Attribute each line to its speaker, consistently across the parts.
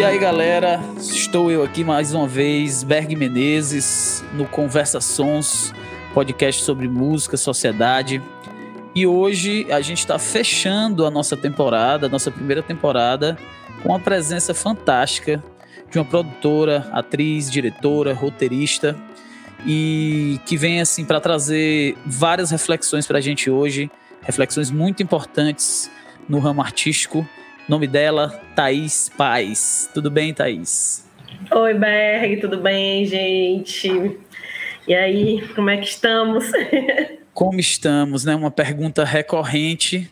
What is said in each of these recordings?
Speaker 1: E aí, galera, estou eu aqui mais uma vez, Berg Menezes, no Conversa Sons, podcast sobre música, sociedade. E hoje a gente está fechando a nossa temporada, a nossa primeira temporada, com a presença fantástica de uma produtora, atriz, diretora, roteirista, e que vem assim para trazer várias reflexões para a gente hoje, reflexões muito importantes no ramo artístico nome dela, Thaís Paz. Tudo bem, Thaís?
Speaker 2: Oi, Berg, tudo bem, gente? E aí, como é que estamos?
Speaker 1: Como estamos, né? Uma pergunta recorrente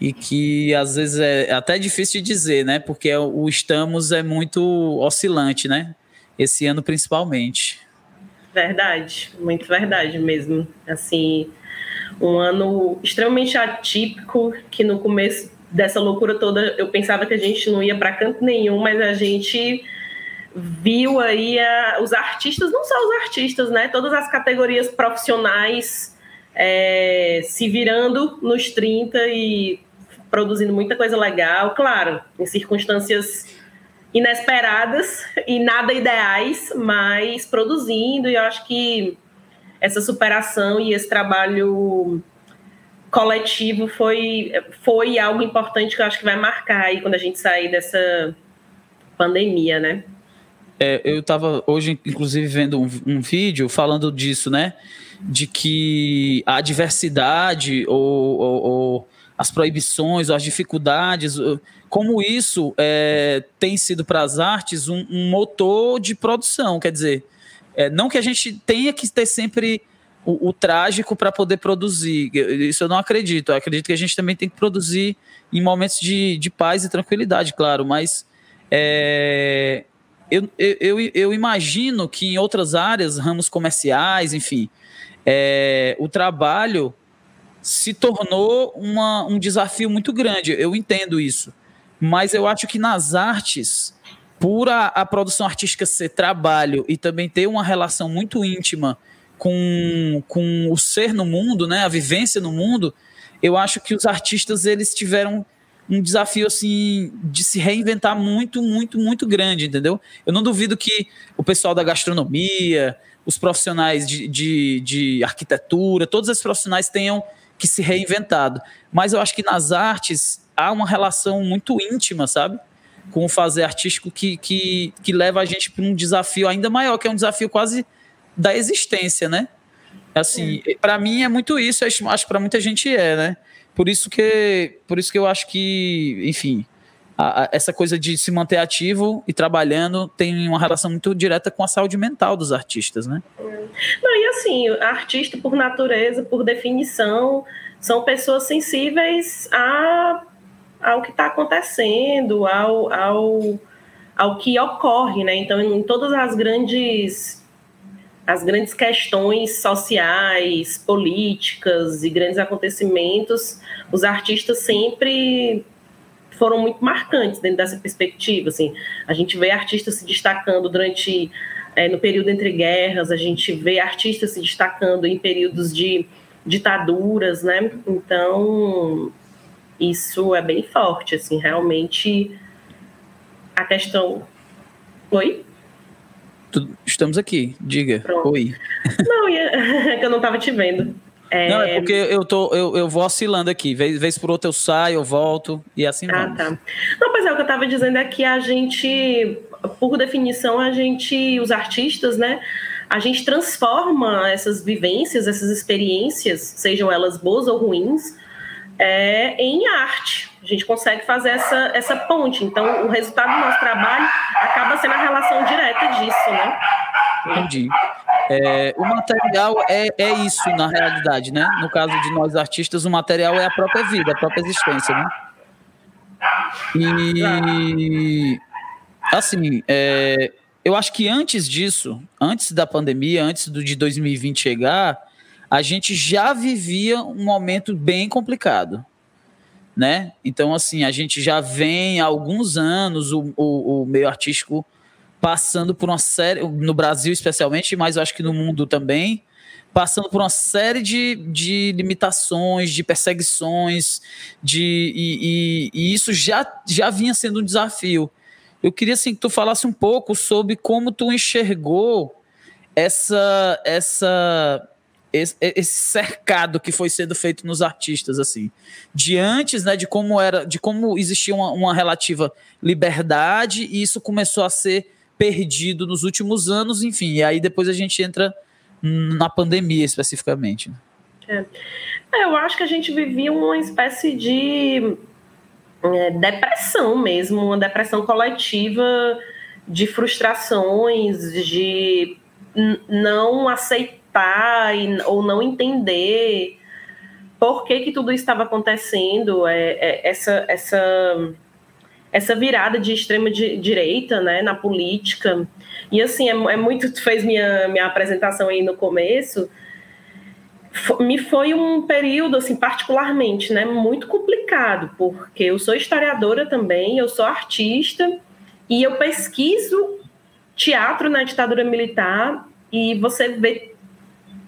Speaker 1: e que às vezes é até difícil de dizer, né? Porque o estamos é muito oscilante, né? Esse ano principalmente.
Speaker 2: Verdade, muito verdade mesmo. Assim, um ano extremamente atípico que no começo dessa loucura toda, eu pensava que a gente não ia para canto nenhum, mas a gente viu aí a, os artistas, não só os artistas, né? Todas as categorias profissionais é, se virando nos 30 e produzindo muita coisa legal, claro, em circunstâncias inesperadas e nada ideais, mas produzindo, e eu acho que essa superação e esse trabalho coletivo foi, foi algo importante que eu acho que vai marcar aí quando a gente sair dessa pandemia, né?
Speaker 1: É, eu estava hoje, inclusive, vendo um, um, vídeo falando disso, né? De que a diversidade ou, ou, ou as proibições, ou as dificuldades, como isso é, tem sido para as artes um, um, motor de produção. Quer dizer, é, não que a gente tenha que ter sempre o, o trágico para poder produzir. Isso eu não acredito. Eu acredito que a gente também tem que produzir em momentos de, de paz e tranquilidade, claro, mas é, eu, eu, eu, imagino que em outras áreas, ramos comerciais, enfim, é, o trabalho se tornou uma, um desafio muito grande. Eu entendo isso. Mas eu acho que nas artes, por a, a produção artística ser trabalho e também ter uma relação muito íntima com, com o ser no mundo, né, a vivência no mundo, eu acho que os artistas eles tiveram um desafio assim de se reinventar muito, muito, muito grande, entendeu? Eu não duvido que o pessoal da gastronomia, os profissionais de, de, de arquitetura, todos esses profissionais tenham que se reinventado. Mas eu acho que nas artes há uma relação muito íntima, sabe? Com o fazer artístico que, que, que leva a gente para um desafio ainda maior, que é um desafio quase da existência, né? Assim, é. para mim é muito isso, acho que para muita gente é, né? Por isso que, por isso que eu acho que, enfim, a, a, essa coisa de se manter ativo e trabalhando tem uma relação muito direta com a saúde mental dos artistas, né?
Speaker 2: Não, e assim, artista por natureza, por definição, são pessoas sensíveis a, ao que está acontecendo, ao, ao, ao que ocorre, né? Então, em todas as grandes as grandes questões sociais, políticas e grandes acontecimentos, os artistas sempre foram muito marcantes dentro dessa perspectiva. Assim, a gente vê artistas se destacando durante é, no período entre guerras, a gente vê artistas se destacando em períodos de ditaduras, né? Então isso é bem forte, assim, realmente a questão. Oi?
Speaker 1: Estamos aqui, diga.
Speaker 2: Pronto. Oi. Não, é que eu não estava te vendo.
Speaker 1: É... Não, é porque eu, tô, eu, eu vou oscilando aqui. Vez, vez por outra eu saio, eu volto e assim ah, vamos. Tá.
Speaker 2: Não, pois é, o que eu estava dizendo é que a gente, por definição, a gente, os artistas, né? A gente transforma essas vivências, essas experiências, sejam elas boas ou ruins, é, em arte. A gente consegue fazer essa, essa ponte. Então, o resultado do nosso trabalho acaba sendo a relação direta disso, né?
Speaker 1: Entendi. É, o material é, é isso, na realidade, né? No caso de nós artistas, o material é a própria vida, a própria existência, né? E, assim, é, eu acho que antes disso, antes da pandemia, antes do de 2020 chegar, a gente já vivia um momento bem complicado, né? Então, assim, a gente já vem há alguns anos o, o, o meio artístico passando por uma série, no Brasil especialmente, mas eu acho que no mundo também, passando por uma série de, de limitações, de perseguições, de, e, e, e isso já, já vinha sendo um desafio. Eu queria assim, que tu falasse um pouco sobre como tu enxergou essa, essa, esse, esse cercado que foi sendo feito nos artistas, assim, de antes, né, de como era, de como existia uma, uma relativa liberdade e isso começou a ser perdido nos últimos anos, enfim, e aí depois a gente entra na pandemia especificamente.
Speaker 2: É. É, eu acho que a gente vivia uma espécie de é, depressão mesmo, uma depressão coletiva de frustrações, de não aceitar e, ou não entender por que, que tudo estava acontecendo, é, é, essa, essa, essa virada de extrema de, direita né, na política. E assim, é, é muito. Tu fez minha, minha apresentação aí no começo me foi um período assim particularmente, né, muito complicado, porque eu sou historiadora também, eu sou artista e eu pesquiso teatro na ditadura militar e você vê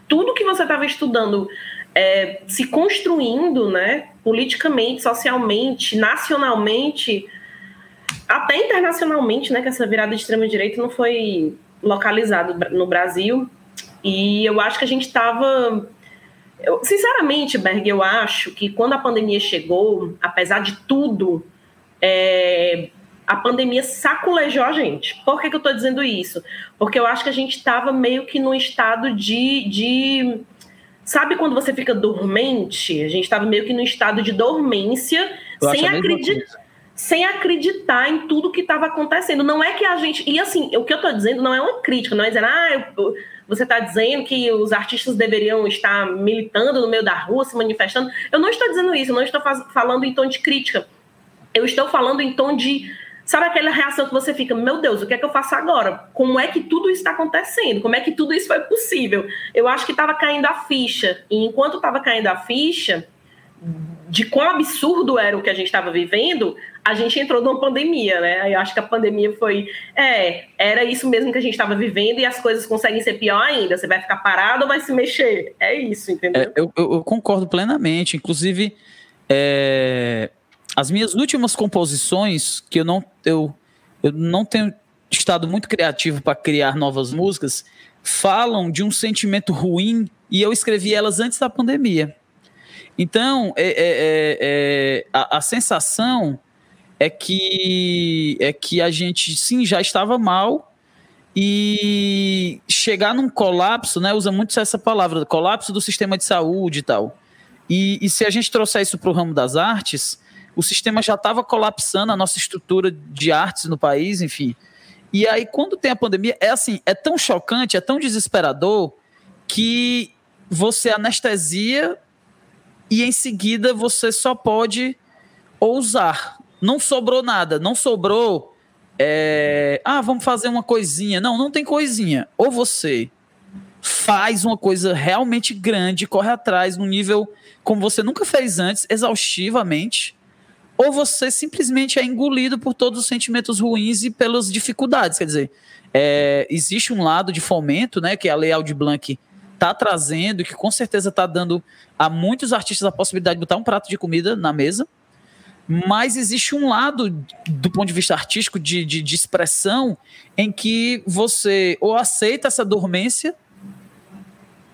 Speaker 2: tudo que você estava estudando é, se construindo, né, politicamente, socialmente, nacionalmente, até internacionalmente, né, que essa virada de extrema direita não foi localizada no Brasil. E eu acho que a gente estava sinceramente, Berg, eu acho que quando a pandemia chegou, apesar de tudo, é, a pandemia saculejou a gente. Por que, que eu estou dizendo isso? Porque eu acho que a gente estava meio que num estado de, de. Sabe quando você fica dormente? A gente estava meio que num estado de dormência, sem acreditar sem acreditar em tudo que estava acontecendo. Não é que a gente. E assim, o que eu estou dizendo não é uma crítica, não é dizer, ah, eu, você está dizendo que os artistas deveriam estar militando no meio da rua, se manifestando. Eu não estou dizendo isso, eu não estou falando em tom de crítica. Eu estou falando em tom de. Sabe aquela reação que você fica, meu Deus, o que é que eu faço agora? Como é que tudo isso está acontecendo? Como é que tudo isso foi possível? Eu acho que estava caindo a ficha. E enquanto estava caindo a ficha, de quão absurdo era o que a gente estava vivendo, a gente entrou numa pandemia, né? Eu acho que a pandemia foi. É, era isso mesmo que a gente estava vivendo e as coisas conseguem ser pior ainda. Você vai ficar parado ou vai se mexer? É isso, entendeu? É,
Speaker 1: eu, eu, concordo plenamente. Inclusive, é, as minhas últimas composições, que eu não, eu, eu não tenho estado muito criativo para criar novas músicas, falam de um sentimento ruim e eu escrevi elas antes da pandemia. Então, é, é, é, é, a, a, sensação é que, é que a gente, sim, já estava mal e chegar num colapso, né, usa muito essa palavra, colapso do sistema de saúde e tal. E, e se a gente trouxer isso para o ramo das artes, o sistema já estava colapsando, a nossa estrutura de artes no país, enfim. E aí, quando tem a pandemia, é assim, é tão chocante, é tão desesperador, que você anestesia e em seguida você só pode ousar. Não sobrou nada, não sobrou. É, ah, vamos fazer uma coisinha. Não, não tem coisinha. Ou você faz uma coisa realmente grande, corre atrás no nível como você nunca fez antes, exaustivamente, ou você simplesmente é engolido por todos os sentimentos ruins e pelas dificuldades. Quer dizer, é, existe um lado de fomento, né, que a Lei Aldir Blanc está trazendo, que com certeza está dando a muitos artistas a possibilidade de botar um prato de comida na mesa. Mas existe um lado, do ponto de vista artístico, de, de, de expressão, em que você ou aceita essa dormência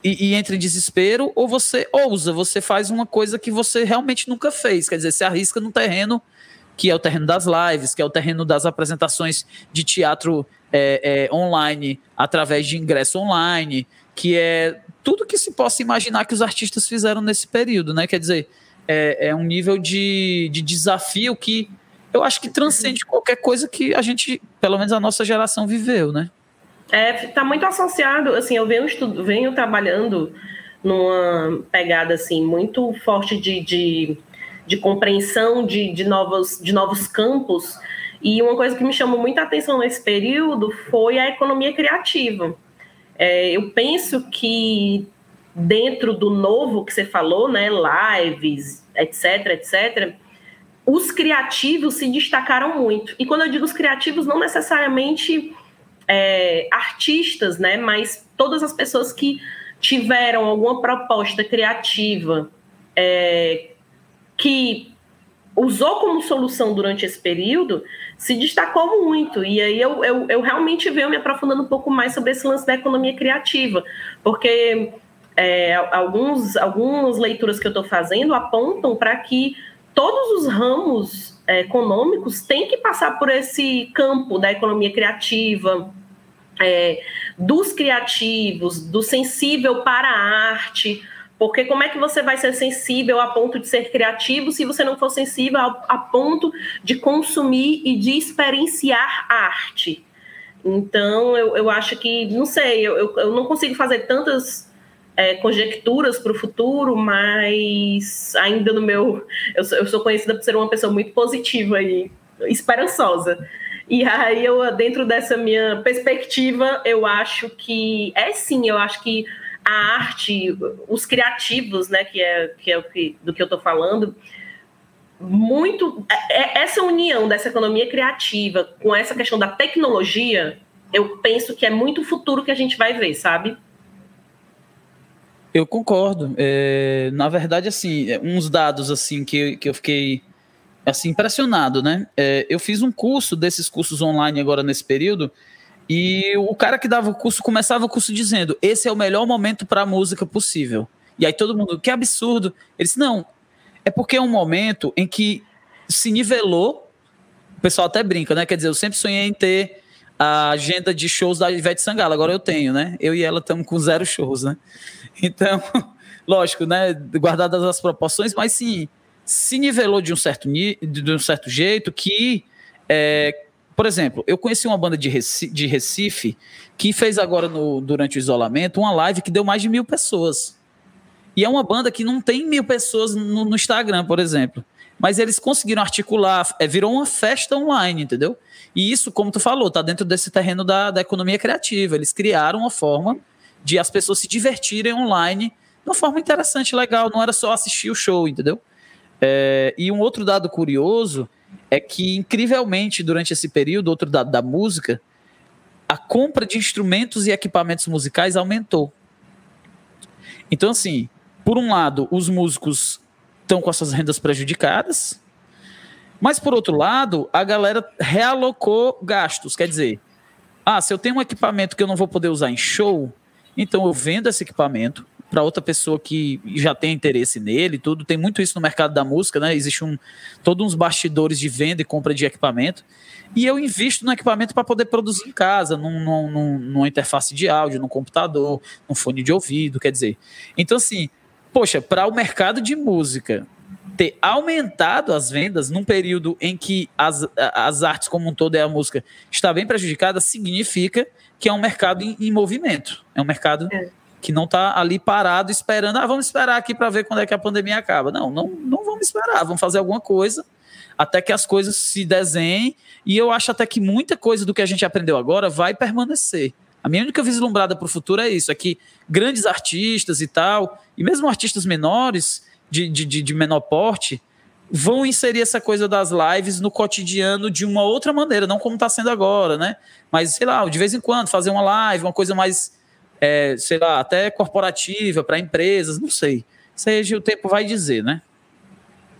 Speaker 1: e, e, entra em desespero, ou você ousa, você faz uma coisa que você realmente nunca fez. Quer dizer, se arrisca no terreno que é o terreno das lives, que é o terreno das apresentações de teatro é, é, online através de ingresso online, que é tudo que se possa imaginar que os artistas fizeram nesse período, né? Quer dizer, é, é um nível de, de desafio que eu acho que transcende qualquer coisa que a gente, pelo menos a nossa geração, viveu, né?
Speaker 2: É, tá muito associado, assim, eu venho, venho trabalhando numa pegada, assim, muito forte de, de, de compreensão de, de, novos, de novos campos, e uma coisa que me chamou muita atenção nesse período foi a economia criativa. É, eu penso que dentro do novo que você falou, né, lives, etc, etc, os criativos se destacaram muito. E quando eu digo os criativos, não necessariamente é, artistas, né, mas todas as pessoas que tiveram alguma proposta criativa é, que usou como solução durante esse período se destacou muito. E aí eu, eu, eu, realmente venho me aprofundando um pouco mais sobre esse lance da economia criativa, porque é, alguns, algumas leituras que eu estou fazendo apontam para que todos os ramos econômicos têm que passar por esse campo da economia criativa. É, dos criativos, do sensível para a arte, porque como é que você vai ser sensível a ponto de ser criativo se você não for sensível a, a ponto de consumir e de experienciar arte? Então, eu, eu acho que, não sei, eu, eu não consigo fazer tantas é, conjecturas para o futuro, mas ainda no meu. Eu sou, eu sou conhecida por ser uma pessoa muito positiva e esperançosa. E aí, eu, dentro dessa minha perspectiva, eu acho que é sim, eu acho que a arte, os criativos, né, que é, que é o que, do que eu estou falando, muito é, é, essa união dessa economia criativa com essa questão da tecnologia, eu penso que é muito futuro que a gente vai ver, sabe?
Speaker 1: Eu concordo. É, na verdade, assim, é, uns dados assim que, que eu fiquei assim impressionado, né? É, eu fiz um curso desses cursos online agora nesse período e o cara que dava o curso começava o curso dizendo: esse é o melhor momento para a música possível. E aí todo mundo, que absurdo. Ele disse: não, é porque é um momento em que se nivelou. O pessoal até brinca, né? Quer dizer, eu sempre sonhei em ter a agenda de shows da Ivete Sangalo, agora eu tenho, né? Eu e ela estamos com zero shows, né? Então, lógico, né? Guardadas as proporções, mas sim, se nivelou de um certo, de um certo jeito que é, por exemplo, eu conheci uma banda de Recife, de Recife que fez agora, no, durante o isolamento, uma live que deu mais de mil pessoas. E é uma banda que não tem mil pessoas no, no Instagram, por exemplo. Mas eles conseguiram articular, é, virou uma festa online, entendeu? E isso, como tu falou, tá dentro desse terreno da, da economia criativa. Eles criaram uma forma de as pessoas se divertirem online de uma forma interessante, legal. Não era só assistir o show, entendeu? É, e um outro dado curioso é que, incrivelmente, durante esse período, outro dado da música, a compra de instrumentos e equipamentos musicais aumentou. Então, assim, por um lado, os músicos estão com as suas rendas prejudicadas, mas por outro lado, a galera realocou gastos. Quer dizer, ah, se eu tenho um equipamento que eu não vou poder usar em show, então eu vendo esse equipamento, para outra pessoa que já tem interesse nele, tudo. Tem muito isso no mercado da música, né? Existe um todos uns bastidores de venda e compra de equipamento. E eu invisto no equipamento para poder produzir em casa, num, num, numa interface de áudio, num computador, num fone de ouvido, quer dizer. Então, assim, poxa, para o mercado de música ter aumentado as vendas num período em que as, as artes como um todo e a música está bem prejudicada, significa que é um mercado em, em movimento. É um mercado é que não está ali parado esperando, ah, vamos esperar aqui para ver quando é que a pandemia acaba. Não, não, não vamos esperar, vamos fazer alguma coisa até que as coisas se desenhem. E eu acho até que muita coisa do que a gente aprendeu agora vai permanecer. A minha única vislumbrada para o futuro é isso: é que grandes artistas e tal, e mesmo artistas menores, de, de, de menor porte, vão inserir essa coisa das lives no cotidiano de uma outra maneira, não como está sendo agora, né? Mas, sei lá, de vez em quando, fazer uma live, uma coisa mais é, sei lá, até corporativa, para empresas, não sei. Seja o tempo vai dizer, né?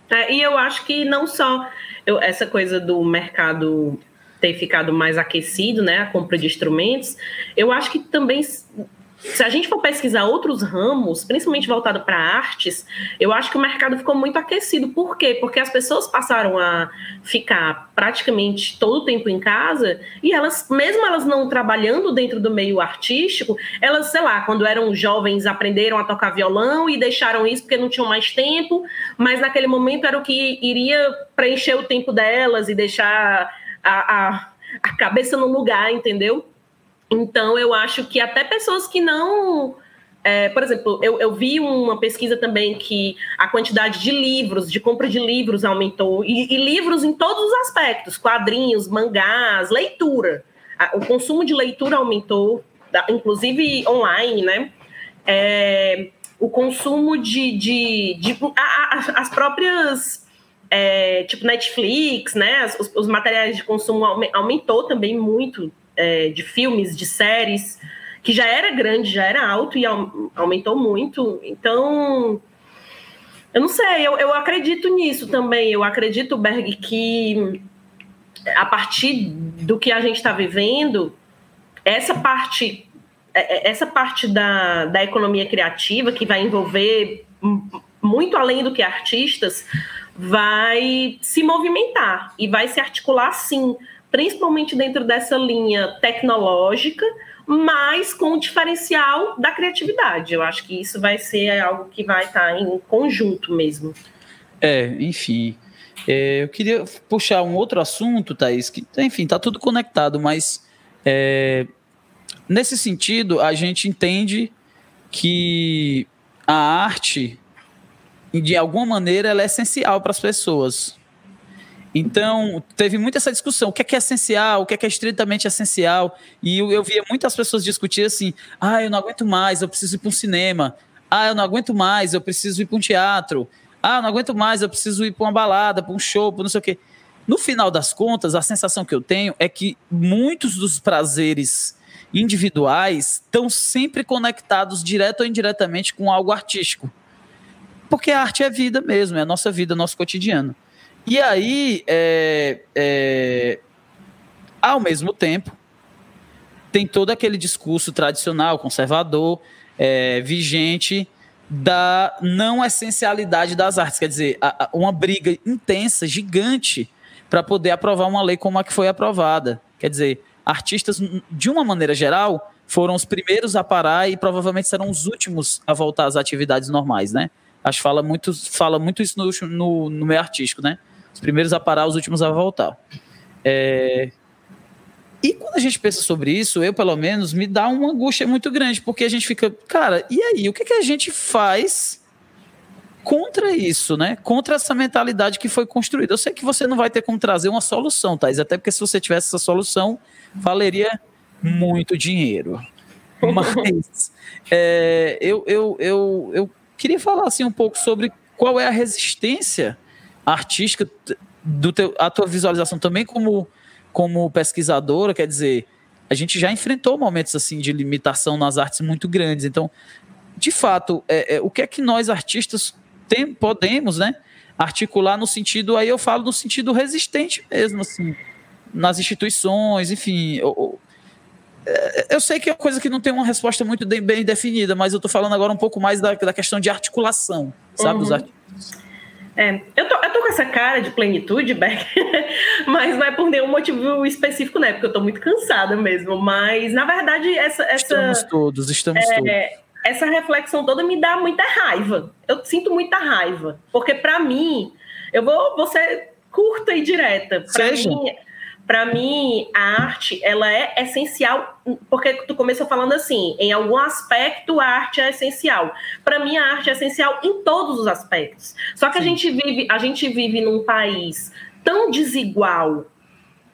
Speaker 2: É, e eu acho que não só eu, essa coisa do mercado ter ficado mais aquecido, né, a compra de instrumentos, eu acho que também se a gente for pesquisar outros ramos, principalmente voltado para artes, eu acho que o mercado ficou muito aquecido. Por quê? Porque as pessoas passaram a ficar praticamente todo o tempo em casa e elas, mesmo elas não trabalhando dentro do meio artístico, elas, sei lá, quando eram jovens aprenderam a tocar violão e deixaram isso porque não tinham mais tempo, mas naquele momento era o que iria preencher o tempo delas e deixar a, a, a cabeça no lugar, entendeu? Então, eu acho que até pessoas que não. É, por exemplo, eu, eu, vi uma pesquisa também que a quantidade de livros, de compra de livros aumentou, e, e livros em todos os aspectos: quadrinhos, mangás, leitura. O consumo de leitura aumentou, inclusive online, né? É, o consumo de. de, de a, a, as próprias. É, tipo Netflix, né? Os, os materiais de consumo aumentou também muito é, de filmes, de séries, que já era grande, já era alto e aumentou muito. Então, Eu não sei, eu, eu acredito nisso também. Eu acredito, Berg, que a partir do que a gente está vivendo, essa parte, é, é, essa parte da, da economia criativa, que vai envolver muito além do que artistas, vai se movimentar e vai se articular sim, principalmente dentro dessa linha tecnológica, mas com o diferencial da criatividade. Eu acho que isso vai ser algo que vai estar em conjunto mesmo.
Speaker 1: É, enfim. É, eu queria puxar um outro assunto, Thaís, que, enfim, está tudo conectado, mas é, nesse sentido, a gente entende que a arte de alguma maneira, ela é essencial para as pessoas. Então, teve muita essa discussão: o que é, que é essencial, o que é, que é estritamente essencial. E eu, eu via muitas pessoas discutir assim: ah, eu não aguento mais, eu preciso ir para um cinema. Ah, eu não aguento mais, eu preciso ir para um teatro. Ah, eu não aguento mais, eu preciso ir para uma balada, para um show, para não sei o quê. No final das contas, a sensação que eu tenho é que muitos dos prazeres individuais estão sempre conectados direto ou indiretamente com algo artístico. Porque a arte é vida mesmo, é a nossa vida, nosso cotidiano. E aí, é, é, ao mesmo tempo, tem todo aquele discurso tradicional, conservador, é, vigente, da não essencialidade das artes. Quer dizer, a, a, uma briga intensa, gigante, para poder aprovar uma lei como a que foi aprovada. Quer dizer, artistas, de uma maneira geral, foram os primeiros a parar e provavelmente serão os últimos a voltar às atividades normais, né? Acho que fala muito, fala muito isso no, no, no meio artístico, né? Os primeiros a parar, os últimos a voltar. É... E quando a gente pensa sobre isso, eu, pelo menos, me dá uma angústia muito grande, porque a gente fica, cara, e aí? O que, que a gente faz contra isso, né? Contra essa mentalidade que foi construída. Eu sei que você não vai ter como trazer uma solução, Thais, até porque se você tivesse essa solução, valeria muito dinheiro. Mas é, eu, eu, eu, eu Queria falar assim um pouco sobre qual é a resistência artística do teu, a tua visualização também como como pesquisadora, quer dizer, a gente já enfrentou momentos assim de limitação nas artes muito grandes. Então, de fato, é, é, o que é que nós artistas tem, podemos, né, articular no sentido, aí eu falo no sentido resistente mesmo, assim, nas instituições, enfim, ou, eu sei que é uma coisa que não tem uma resposta muito bem, definida, mas eu estou falando agora um pouco mais da, da questão de articulação, sabe, uhum. dos artistas.
Speaker 2: É, eu, tô, eu tô com essa cara de plenitude, Beck, mas não é por nenhum motivo específico, né? Porque eu tô muito cansada mesmo. Mas, na verdade, essa. essa
Speaker 1: estamos todos, estamos é, todos.
Speaker 2: Essa reflexão toda me dá muita raiva. Eu sinto muita raiva. Porque, para mim, eu vou, vou ser curta e direta. Para mim, para mim, a arte ela é essencial, porque tu começou falando assim, em algum aspecto a arte é essencial. Para mim, a arte é essencial em todos os aspectos. Só que a gente vive, a gente vive num país tão desigual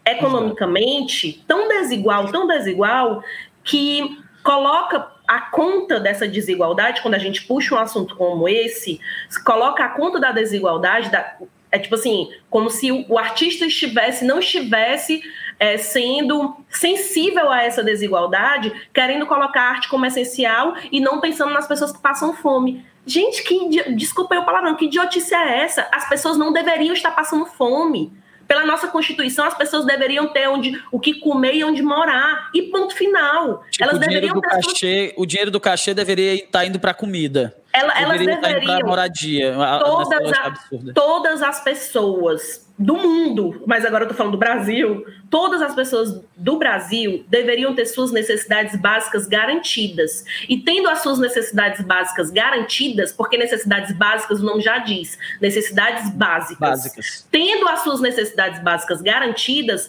Speaker 2: economicamente, tão desigual, tão desigual, que coloca a conta dessa desigualdade, quando a gente puxa um assunto como esse, coloca a conta da desigualdade, da, é tipo assim, como se o, artista estivesse, não estivesse é, sendo sensível a essa desigualdade, querendo colocar a arte como essencial e não pensando nas pessoas que passam fome. Gente, que desculpa o palavrão, que idiotice é essa? As pessoas não deveriam estar passando fome. Pela nossa Constituição, as pessoas deveriam ter onde, o que comer e onde morar. E ponto final.
Speaker 1: Tipo, Elas o, dinheiro deveriam do cachê, o dinheiro do cachê deveria estar indo para comida.
Speaker 2: Ela, elas deveriam.
Speaker 1: moradia.
Speaker 2: Todas, a, todas as pessoas do mundo, mas agora eu tô falando do Brasil, todas as pessoas do Brasil deveriam ter suas necessidades básicas garantidas. E tendo as suas necessidades básicas garantidas, porque necessidades básicas o nome já diz, necessidades básicas.
Speaker 1: Básicas.
Speaker 2: Tendo as suas necessidades básicas garantidas,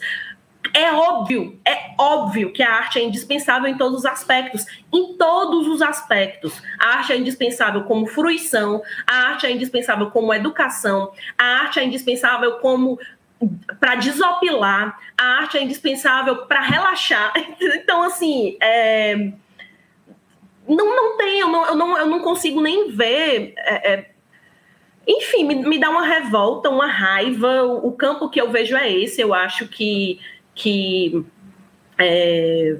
Speaker 2: é óbvio, é óbvio que a arte é indispensável em todos os aspectos, em todos os aspectos. A arte é indispensável como fruição, a arte é indispensável como educação, a arte é indispensável como para desopilar, a arte é indispensável para relaxar. Então, assim, é... não, não tem, eu não, eu, não, eu não consigo nem ver. É, é... Enfim, me, me dá uma revolta, uma raiva. O, o campo que eu vejo é esse. Eu acho que que é,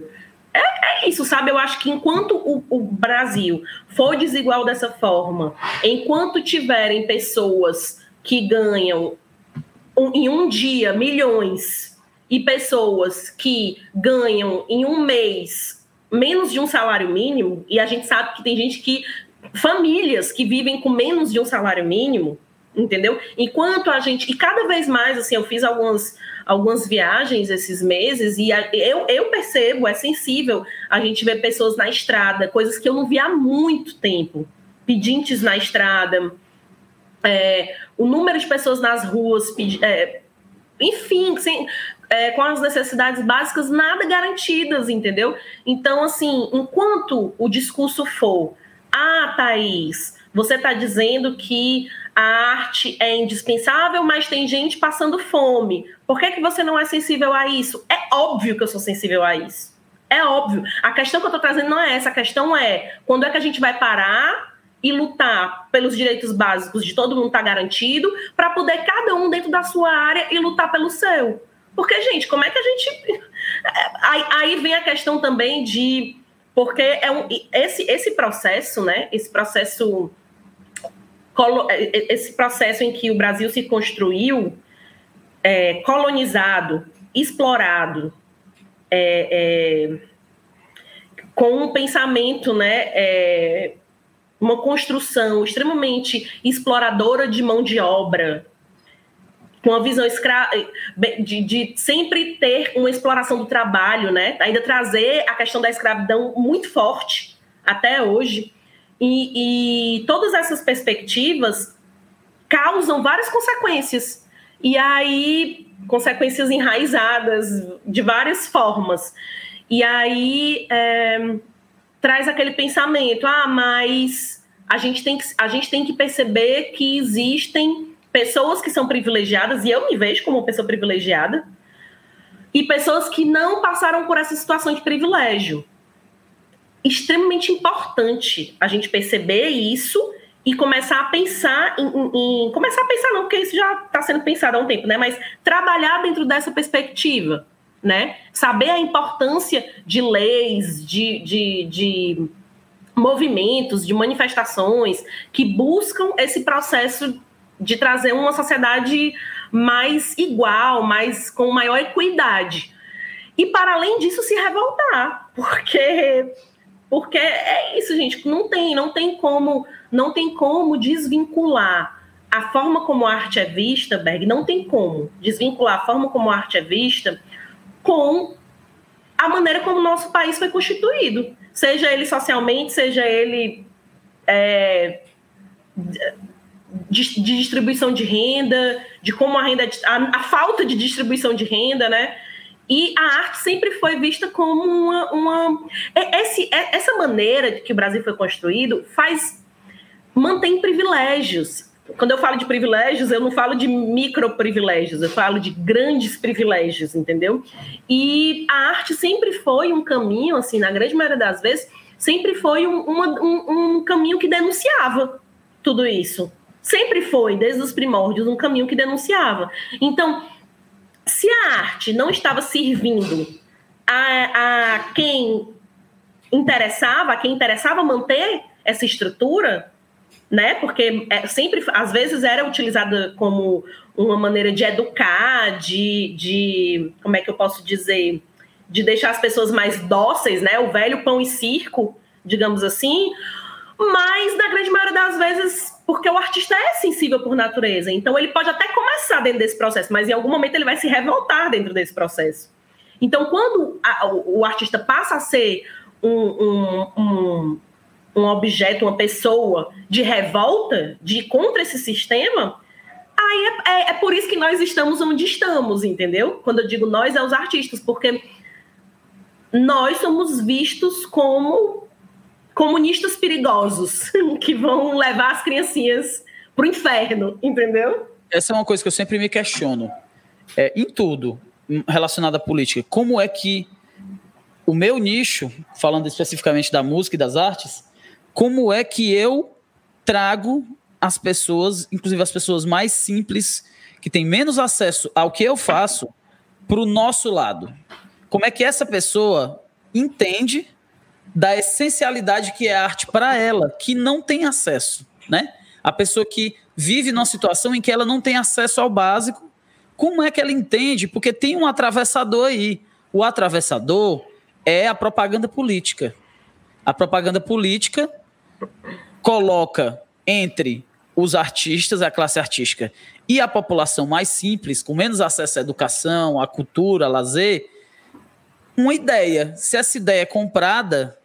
Speaker 2: é, é, isso, sabe? Eu acho que enquanto o, o Brasil for desigual dessa forma, enquanto tiverem pessoas que ganham um, em um dia milhões e pessoas que ganham em um mês menos de um salário mínimo, e a gente sabe que tem gente que. famílias que vivem com menos de um salário mínimo, entendeu? Enquanto a gente. E cada vez mais, assim, eu fiz algumas, algumas viagens esses meses e a, eu, eu percebo, é sensível a gente ver pessoas na estrada, coisas que eu não vi há muito tempo. Pedintes na estrada, é, o número de pessoas nas ruas, é, enfim, sem, é, com as necessidades básicas nada garantidas, entendeu? Então, assim, enquanto o discurso for, ah, Thaís, você está dizendo que a arte é indispensável, mas tem gente passando fome. Por que, que você não é sensível a isso? É óbvio que eu sou sensível a isso. É óbvio. A questão que eu estou trazendo não é essa. A questão é quando é que a gente vai parar e lutar pelos direitos básicos de todo mundo estar tá garantido, para poder cada um dentro da sua área e lutar pelo seu. Porque, gente, como é que a gente. Aí, aí vem a questão também de. Porque é um, esse, esse processo, né? Esse processo esse processo em que o Brasil se construiu é, colonizado, explorado, é, é, com um pensamento, né, é, uma construção extremamente exploradora de mão de obra, com uma visão escra de, de, sempre ter uma exploração do trabalho, né, ainda trazer a questão da escravidão muito forte até hoje. E, e todas essas perspectivas causam várias consequências. E aí, consequências enraizadas de várias formas. E aí é, traz aquele pensamento: ah, mas a gente, tem que, a gente tem que perceber que existem pessoas que são privilegiadas, e eu me vejo como uma pessoa privilegiada, e pessoas que não passaram por essa situação de privilégio extremamente importante a gente perceber isso e começar a pensar em, em, em começar a pensar não, porque isso já está sendo pensado há um tempo, né? Mas trabalhar dentro dessa perspectiva, né? Saber a importância de leis, de, de, de movimentos, de manifestações que buscam esse processo de trazer uma sociedade mais igual, mais com maior equidade. E para além disso se revoltar, porque porque é isso, gente, não tem, não tem como, não tem como desvincular a forma como a arte é vista, Berg, não tem como desvincular a forma como a arte é vista com a maneira como o nosso país foi constituído, seja ele socialmente, seja ele é, de, de, distribuição de renda, de como a renda, a, a falta de distribuição de renda, né? E a arte sempre foi vista como uma. uma é, esse, é, essa maneira que o Brasil foi construído faz. mantém privilégios. Quando eu falo de privilégios, eu não falo de micro privilégios, eu falo de grandes privilégios, entendeu? E a arte sempre foi um caminho, assim, na grande maioria das vezes, sempre foi um, uma, um, um caminho que denunciava tudo isso. Sempre foi, desde os primórdios, um caminho que denunciava. Então, se a arte não estava servindo a, a quem interessava, a quem interessava manter essa estrutura, né? Porque é, sempre, às vezes, era utilizada como uma maneira de educar, de, de como é que eu posso dizer, de deixar as pessoas mais dóceis, né? O velho pão e circo, digamos assim. Mas na grande maioria das vezes porque o artista é sensível por natureza. Então, ele pode até começar dentro desse processo, mas em algum momento ele vai se revoltar dentro desse processo. Então, quando a, o, o, artista passa a ser um, um, um, um, objeto, uma pessoa de revolta, de contra esse sistema, aí é, é, é por isso que nós estamos onde estamos, entendeu? Quando eu digo nós, é os artistas, porque nós somos vistos como comunistas perigosos que vão levar as criancinhas pro inferno, entendeu?
Speaker 1: Essa é uma coisa que eu sempre me questiono. É, em tudo relacionado à política, como é que o meu nicho, falando especificamente da música e das artes, como é que eu trago as pessoas, inclusive as pessoas mais simples, que têm menos acesso ao que eu faço, para o nosso lado? Como é que essa pessoa entende da essencialidade que é a arte para ela, que não tem acesso, né? A pessoa que vive numa situação em que ela não tem acesso ao básico, como é que ela entende? Porque tem um atravessador aí. O atravessador é a propaganda política. A propaganda política coloca entre os artistas, a classe artística e a população mais simples, com menos acesso à educação, à cultura, a lazer, uma ideia. Se essa ideia é comprada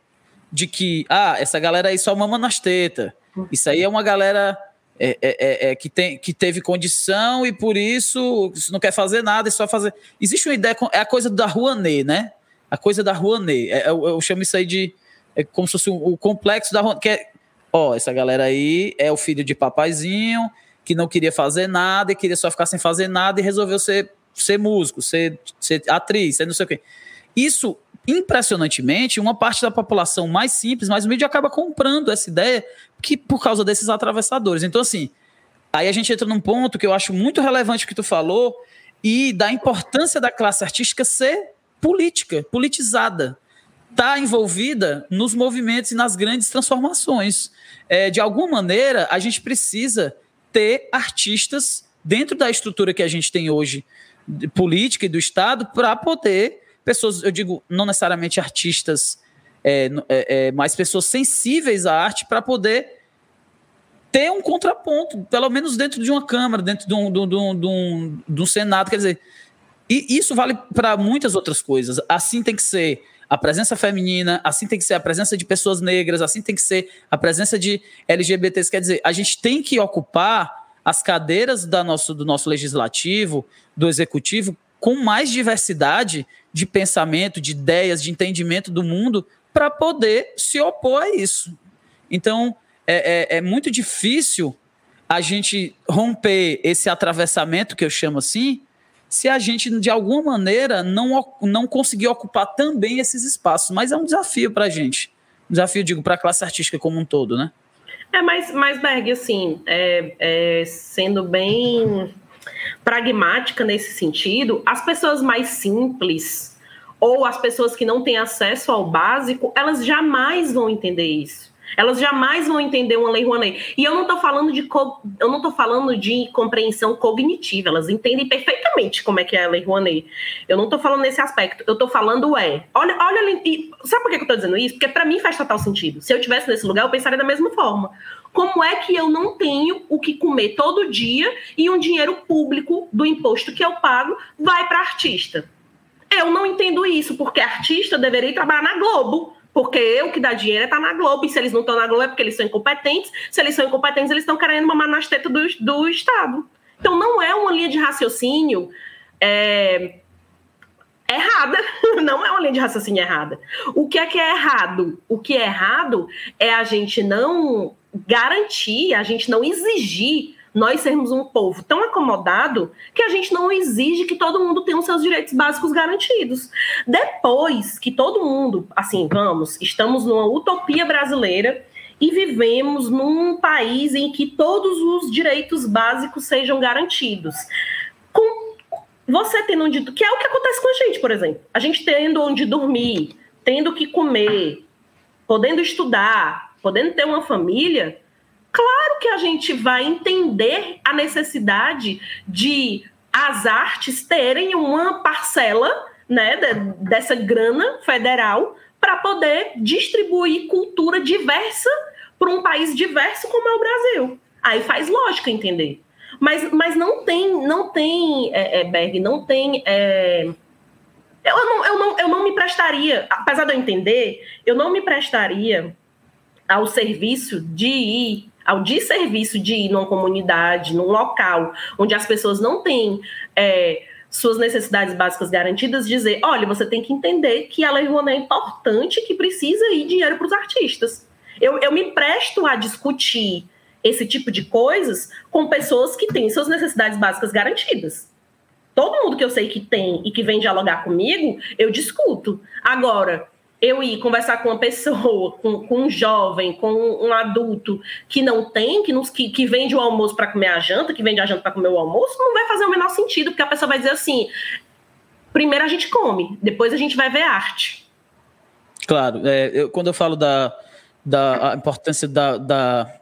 Speaker 1: de que, ah, essa galera aí só mama nas tetas, isso aí é uma galera é, é, é, é, que, tem, que teve condição e por isso não quer fazer nada, é só fazer. Existe uma ideia, é a coisa da Rouanet, né? A coisa da Rouanet. É, eu, eu, chamo isso aí de. É como se fosse o, complexo da Rouanet. Que é, ó, essa galera aí é o filho de papaizinho que não queria fazer nada e queria só ficar sem fazer nada e resolveu ser, ser músico, ser, ser atriz, ser não sei o quê. Isso, impressionantemente, uma parte da população mais simples, mais humilde, acaba comprando essa ideia que por causa desses atravessadores. Então, assim, aí a gente entra num ponto que eu acho muito relevante que tu falou e da importância da classe artística ser política, politizada, tá envolvida nos movimentos e nas grandes transformações. É, de alguma maneira, a gente precisa ter artistas dentro da estrutura que a gente tem hoje, política e do Estado, para poder pessoas, eu digo, não necessariamente artistas, é, é, é, mas pessoas sensíveis à arte para poder ter um contraponto, pelo menos dentro de uma Câmara, dentro de um, de um, de um, de um Senado. Quer dizer, e isso vale para muitas outras coisas. Assim tem que ser a presença feminina, assim tem que ser a presença de pessoas negras, assim tem que ser a presença de LGBTs. Quer dizer, a gente tem que ocupar as cadeiras da nosso, do nosso legislativo, do executivo, com mais diversidade de pensamento, de ideias, de entendimento do mundo para poder se opor a isso. Então, é, é, é, muito difícil a gente romper esse atravessamento, que eu chamo assim, se a gente, de alguma maneira, não, não conseguir ocupar também esses espaços. Mas é um desafio para a gente. Um desafio, digo, para a classe artística como um todo, né?
Speaker 2: É, mas, mas Berg, assim, é, é, sendo bem pragmática nesse sentido, as pessoas mais simples ou as pessoas que não têm acesso ao básico, elas jamais vão entender isso. Elas jamais vão entender uma lei Rouanet. E eu não estou falando de eu não tô falando de compreensão cognitiva. Elas entendem perfeitamente como é que é a lei Rouanet. Eu não estou falando nesse aspecto. Eu estou falando é. Olha, olha, sabe por que eu estou dizendo isso? Porque para mim faz total sentido. Se eu tivesse nesse lugar, eu pensaria da mesma forma. Como é que eu não tenho o que comer todo dia e um dinheiro público do imposto que eu pago vai para artista? Eu não entendo isso, porque artista deveria trabalhar na Globo. Porque eu que dá dinheiro é tá na Globo, e se eles não estão na Globo é porque eles são incompetentes. Se eles são incompetentes, eles estão querendo mamar nas tetas do, do Estado. Então não é uma linha de raciocínio é, errada. Não é uma linha de raciocínio errada. O que é que é errado? O que é errado é a gente não garantir, a gente não exigir nós sermos um povo tão acomodado que a gente não exige que todo mundo tenha os seus direitos básicos garantidos. Depois que todo mundo, assim, vamos, estamos numa utopia brasileira e vivemos num país em que todos os direitos básicos sejam garantidos. Com você tendo onde. que é o que acontece com a gente, por exemplo. A gente tendo onde dormir, tendo que comer, podendo estudar, podendo ter uma família, claro que a gente vai entender a necessidade de as artes terem uma parcela né, dessa grana federal para poder distribuir cultura diversa para um país diverso como é o Brasil. Aí faz lógica entender. Mas, mas não tem, não tem, é, é, Berg, não tem. É... Eu, não, eu, não, eu não me prestaria, apesar de eu entender, eu não me prestaria ao serviço de ir ao desserviço de ir numa comunidade, num local onde as pessoas não têm é, suas necessidades básicas garantidas, dizer: olha, você tem que entender que a Lei Rouanet é importante, que precisa ir dinheiro para os artistas. Eu, eu me presto a discutir esse tipo de coisas com pessoas que têm suas necessidades básicas garantidas. Todo mundo que eu sei que tem e que vem dialogar comigo, eu discuto. Agora, eu ir conversar com uma pessoa, com, com, um jovem, com um adulto que não tem, que, nos, que, que vende o almoço para comer a janta, que vende a janta para comer o almoço, não vai fazer o menor sentido, porque a pessoa vai dizer assim: primeiro a gente come, depois a gente vai ver arte.
Speaker 1: Claro, é, eu, quando eu falo da, da importância da, da,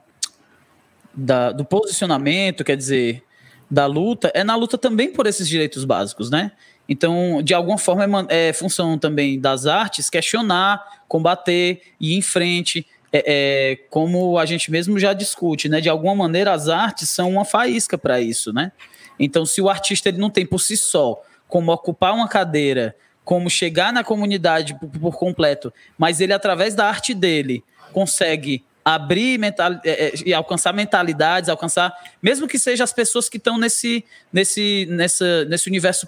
Speaker 1: da, do posicionamento, quer dizer, da luta, é na luta também por esses direitos básicos, né? Então, de alguma forma, é, é função também das artes questionar, combater, ir em frente, é, é, como a gente mesmo já discute, né? De alguma maneira, as artes são uma faísca para isso, né? Então, se o artista ele não tem por si só como ocupar uma cadeira, como chegar na comunidade por, por completo, mas ele, através da arte dele, consegue abrir mental, é, é, e alcançar mentalidades, alcançar, mesmo que seja as pessoas que estão nesse, nesse, nessa, nesse universo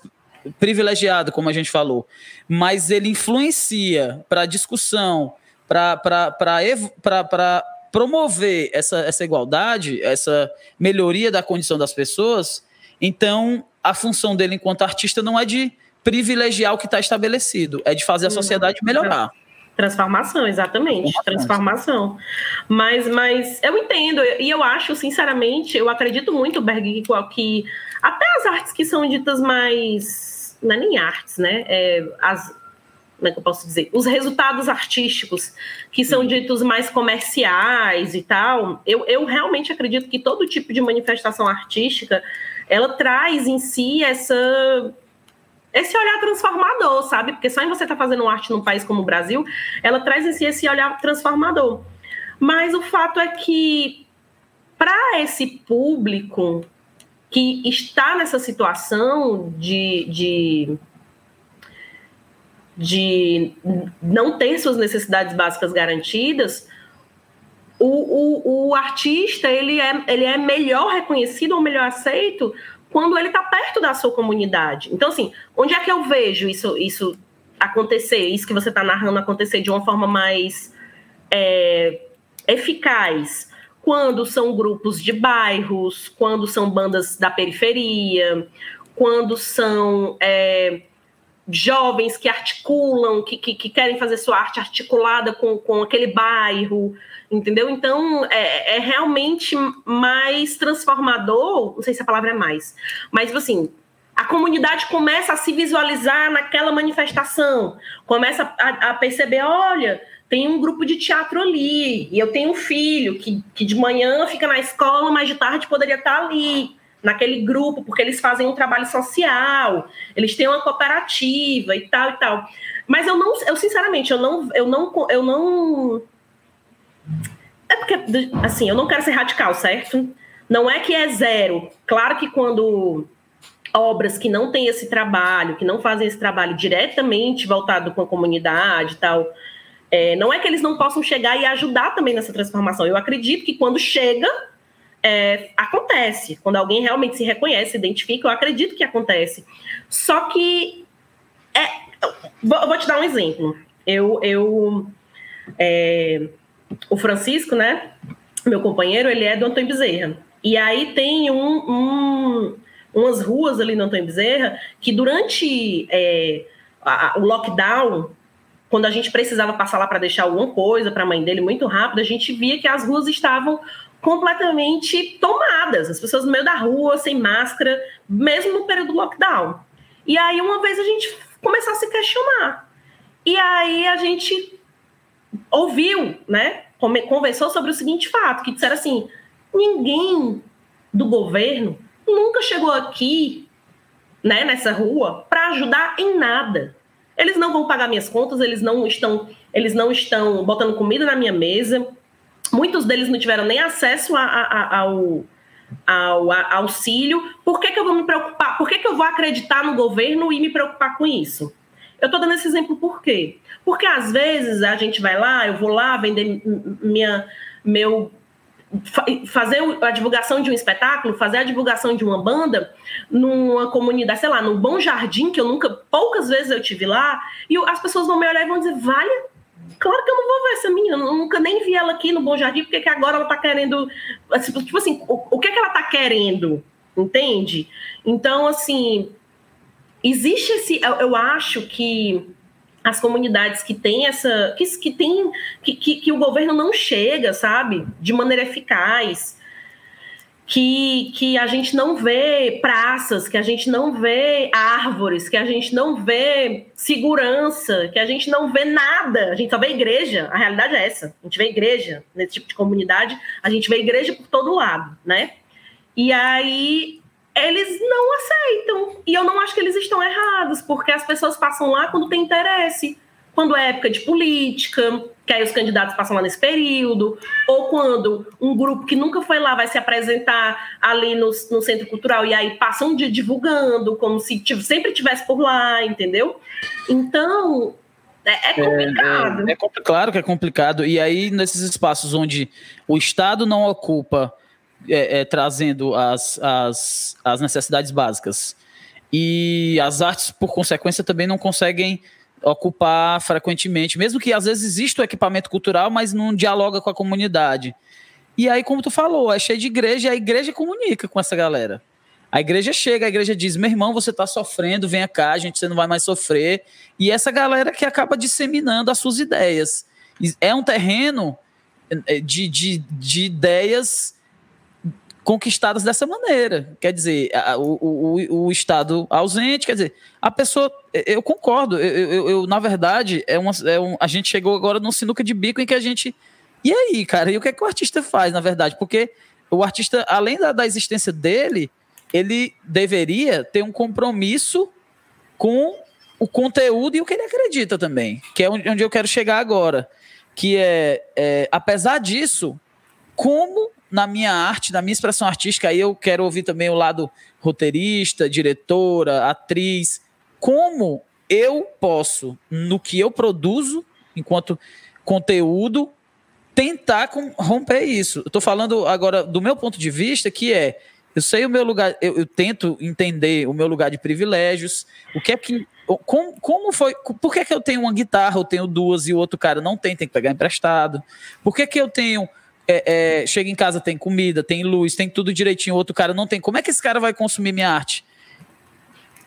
Speaker 1: privilegiado, como a gente falou, mas ele influencia para a discussão, para promover essa, essa igualdade, essa melhoria da condição das pessoas, então a função dele enquanto artista não é de privilegiar o que está estabelecido, é de fazer a sociedade melhorar.
Speaker 2: Transformação, exatamente. Transformação. Mas, mas eu entendo, e eu acho, sinceramente, eu acredito muito, Berg, que até as artes que são ditas mais. Não é nem artes, né? É, as, como é que eu posso dizer? Os resultados artísticos, que são ditos mais comerciais e tal, eu, eu realmente acredito que todo tipo de manifestação artística ela traz em si essa esse olhar transformador, sabe? Porque só em você estar tá fazendo arte num país como o Brasil, ela traz em si esse olhar transformador. Mas o fato é que, para esse público que está nessa situação de, de, de não ter suas necessidades básicas garantidas, o, o, o artista ele é, ele é melhor reconhecido ou melhor aceito quando ele está perto da sua comunidade. Então, assim, onde é que eu vejo isso, isso acontecer, isso que você está narrando acontecer de uma forma mais é, eficaz? Quando são grupos de bairros, quando são bandas da periferia, quando são é, jovens que articulam, que, que, que, querem fazer sua arte articulada com, com aquele bairro, entendeu? Então é, é, realmente mais transformador, não sei se a palavra é mais, mas tipo assim, a comunidade começa a se visualizar naquela manifestação, começa a, a perceber, olha, tem um grupo de teatro ali, e eu tenho um filho que, que de manhã fica na escola, mas de tarde poderia estar ali naquele grupo, porque eles fazem um trabalho social, eles têm uma cooperativa e tal e tal. Mas eu não, eu sinceramente, eu não, eu não, eu não. É porque, assim, eu não quero ser radical, certo? Não é que é zero. Claro que quando obras que não têm esse trabalho, que não fazem esse trabalho diretamente voltado com a comunidade e tal, é, não é que eles não possam chegar e ajudar também nessa transformação. Eu acredito que quando chega, é, acontece. Quando alguém realmente se reconhece, se identifica, eu acredito que acontece. Só que. É, vou, vou te dar um exemplo. Eu. eu é, o Francisco, né? Meu companheiro, ele é do Antônio Bezerra. E aí tem um, um, umas ruas ali no Antônio Bezerra que durante é, a, o lockdown, quando a gente precisava passar lá para deixar alguma coisa para a mãe dele muito rápido, a gente via que as ruas estavam completamente tomadas, as pessoas no meio da rua, sem máscara, mesmo no período do lockdown. E aí, uma vez a gente começou a se questionar. E aí a gente ouviu, né? Conversou sobre o seguinte fato: que disseram assim: ninguém do governo nunca chegou aqui, né, nessa rua, para ajudar em nada. Eles não vão pagar minhas contas, eles não estão, eles não estão botando comida na minha mesa, Muitos deles não tiveram nem acesso a, a, ao, ao a, auxílio. Por que, que eu vou me preocupar? Por que, que eu vou acreditar no governo e me preocupar com isso? Eu estou dando esse exemplo por quê? Porque às vezes a gente vai lá, eu vou lá vender minha, meu fazer a divulgação de um espetáculo, fazer a divulgação de uma banda numa comunidade, sei lá, no Bom Jardim, que eu nunca, poucas vezes eu tive lá, e as pessoas vão me olhar e vão dizer, vale Claro que eu não vou ver essa menina, eu nunca nem vi ela aqui no Bom Jardim, porque que agora ela tá querendo. Assim, tipo assim, o, o que, é que ela tá querendo? Entende? Então, assim, existe esse. Eu, eu acho que as comunidades que têm essa. que, que tem. Que, que, que o governo não chega, sabe? De maneira eficaz. que, que a gente não vê praças, que a gente não vê árvores, que a gente não vê segurança, que a gente não vê nada. A gente só vê igreja. A realidade é essa. A gente vê igreja nesse tipo de comunidade, a gente vê igreja por todo lado, né? E aí eles não aceitam. E eu não acho que eles estão errados, porque as pessoas passam lá quando tem interesse quando é época de política, que aí os candidatos passam lá nesse período, ou quando um grupo que nunca foi lá vai se apresentar ali no, no centro cultural e aí passa um dia divulgando, como se sempre tivesse por lá, entendeu? Então, é, é complicado.
Speaker 1: É, é, é, claro que é complicado. E aí, nesses espaços onde o Estado não ocupa, é, é, trazendo as, as, as necessidades básicas, e as artes, por consequência, também não conseguem ocupar frequentemente, mesmo que às vezes exista o equipamento cultural, mas não dialoga com a comunidade. E aí, como tu falou, é cheio de igreja, e a igreja comunica com essa galera. A igreja chega, a igreja diz: meu irmão, você está sofrendo, venha cá, gente, você não vai mais sofrer. E essa galera que acaba disseminando as suas ideias. É um terreno é, de, de, de ideias conquistadas dessa maneira. Quer dizer, a, o, o, o, Estado ausente, quer dizer, a pessoa. Eu concordo, eu, eu, eu na verdade, é uma, é um, a gente chegou agora num sinuca de bico em que a gente. E aí, cara, e o que é que o artista faz, na verdade? Porque o artista, além da, da existência dele, ele deveria ter um compromisso com o conteúdo e o que ele acredita também, que é onde eu quero chegar agora. Que é, é apesar disso, como na minha arte, na minha expressão artística, aí eu quero ouvir também o lado roteirista, diretora, atriz. Como eu posso, no que eu produzo, enquanto conteúdo, tentar romper isso. Estou falando agora do meu ponto de vista, que é eu sei o meu lugar, eu, eu, tento entender o meu lugar de privilégios, o que é que. Como, como foi. Por que, é que eu tenho uma guitarra, eu tenho duas e o outro cara não tem, tem que pegar emprestado? Por que, é que eu tenho é, é, chega em casa, tem comida, tem luz, tem tudo direitinho, o outro cara não tem. Como é que esse cara vai consumir minha arte?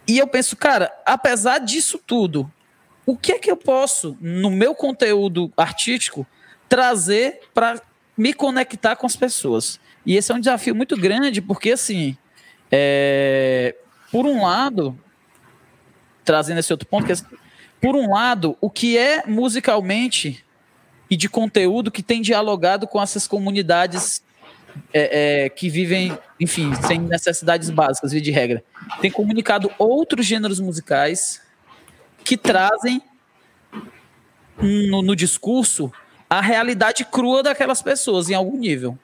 Speaker 1: E eu penso, cara, apesar disso tudo, o que é que eu posso, no meu conteúdo artístico, trazer para me conectar com as pessoas? E esse é um desafio muito grande, porque, assim, é, por um lado, trazendo esse outro ponto, que é, por um lado, o que é musicalmente e de conteúdo que tem dialogado com essas comunidades é, é, que vivem, enfim, sem necessidades básicas, via de regra. Tem comunicado outros gêneros musicais que trazem no, no discurso a realidade crua daquelas pessoas em algum nível.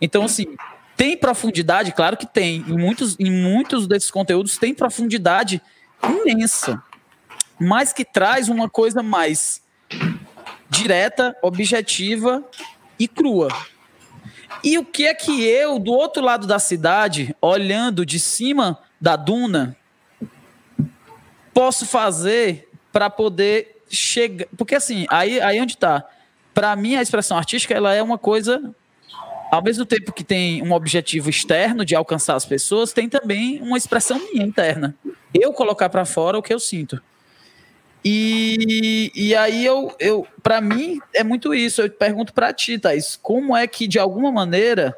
Speaker 1: Então, assim, tem profundidade? Claro que tem. Em muitos, em muitos desses conteúdos tem profundidade imensa, mas que traz uma coisa mais direta, objetiva e crua. E o que é que eu, do outro lado da cidade, olhando de cima da duna, posso fazer para poder chegar. Porque assim, aí, aí onde está? Para mim, a expressão artística ela é uma coisa. Ao mesmo tempo que tem um objetivo externo de alcançar as pessoas, tem também uma expressão minha interna. Eu colocar para fora o que eu sinto. E, e aí eu, eu para mim é muito isso. Eu pergunto para ti, Thaís, como é que de alguma maneira,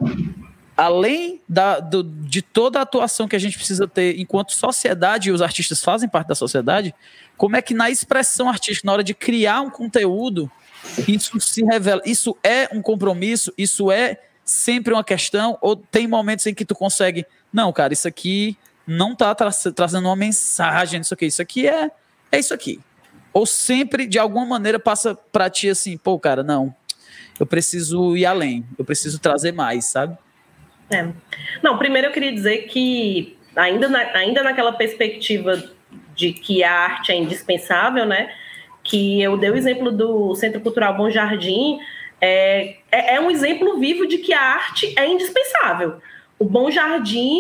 Speaker 1: além da, do, de toda a atuação que a gente precisa ter enquanto sociedade e os artistas fazem parte da sociedade, como é que na expressão artística, na hora de criar um conteúdo, isso se revela, isso é um compromisso, isso é sempre uma questão, ou tem momentos em que tu consegue, não, cara, isso aqui não tá tra trazendo uma mensagem, isso aqui, isso aqui é, é isso aqui. Ou sempre, de alguma maneira, passa para ti assim, pô, cara, não, eu preciso ir além, eu preciso trazer mais, sabe?
Speaker 2: É. Não, primeiro eu queria dizer que, ainda, na, ainda naquela perspectiva de que a arte é indispensável, né? Que eu dei o exemplo do Centro Cultural Bom Jardim, é, é, é um exemplo vivo de que a arte é indispensável. O Bom Jardim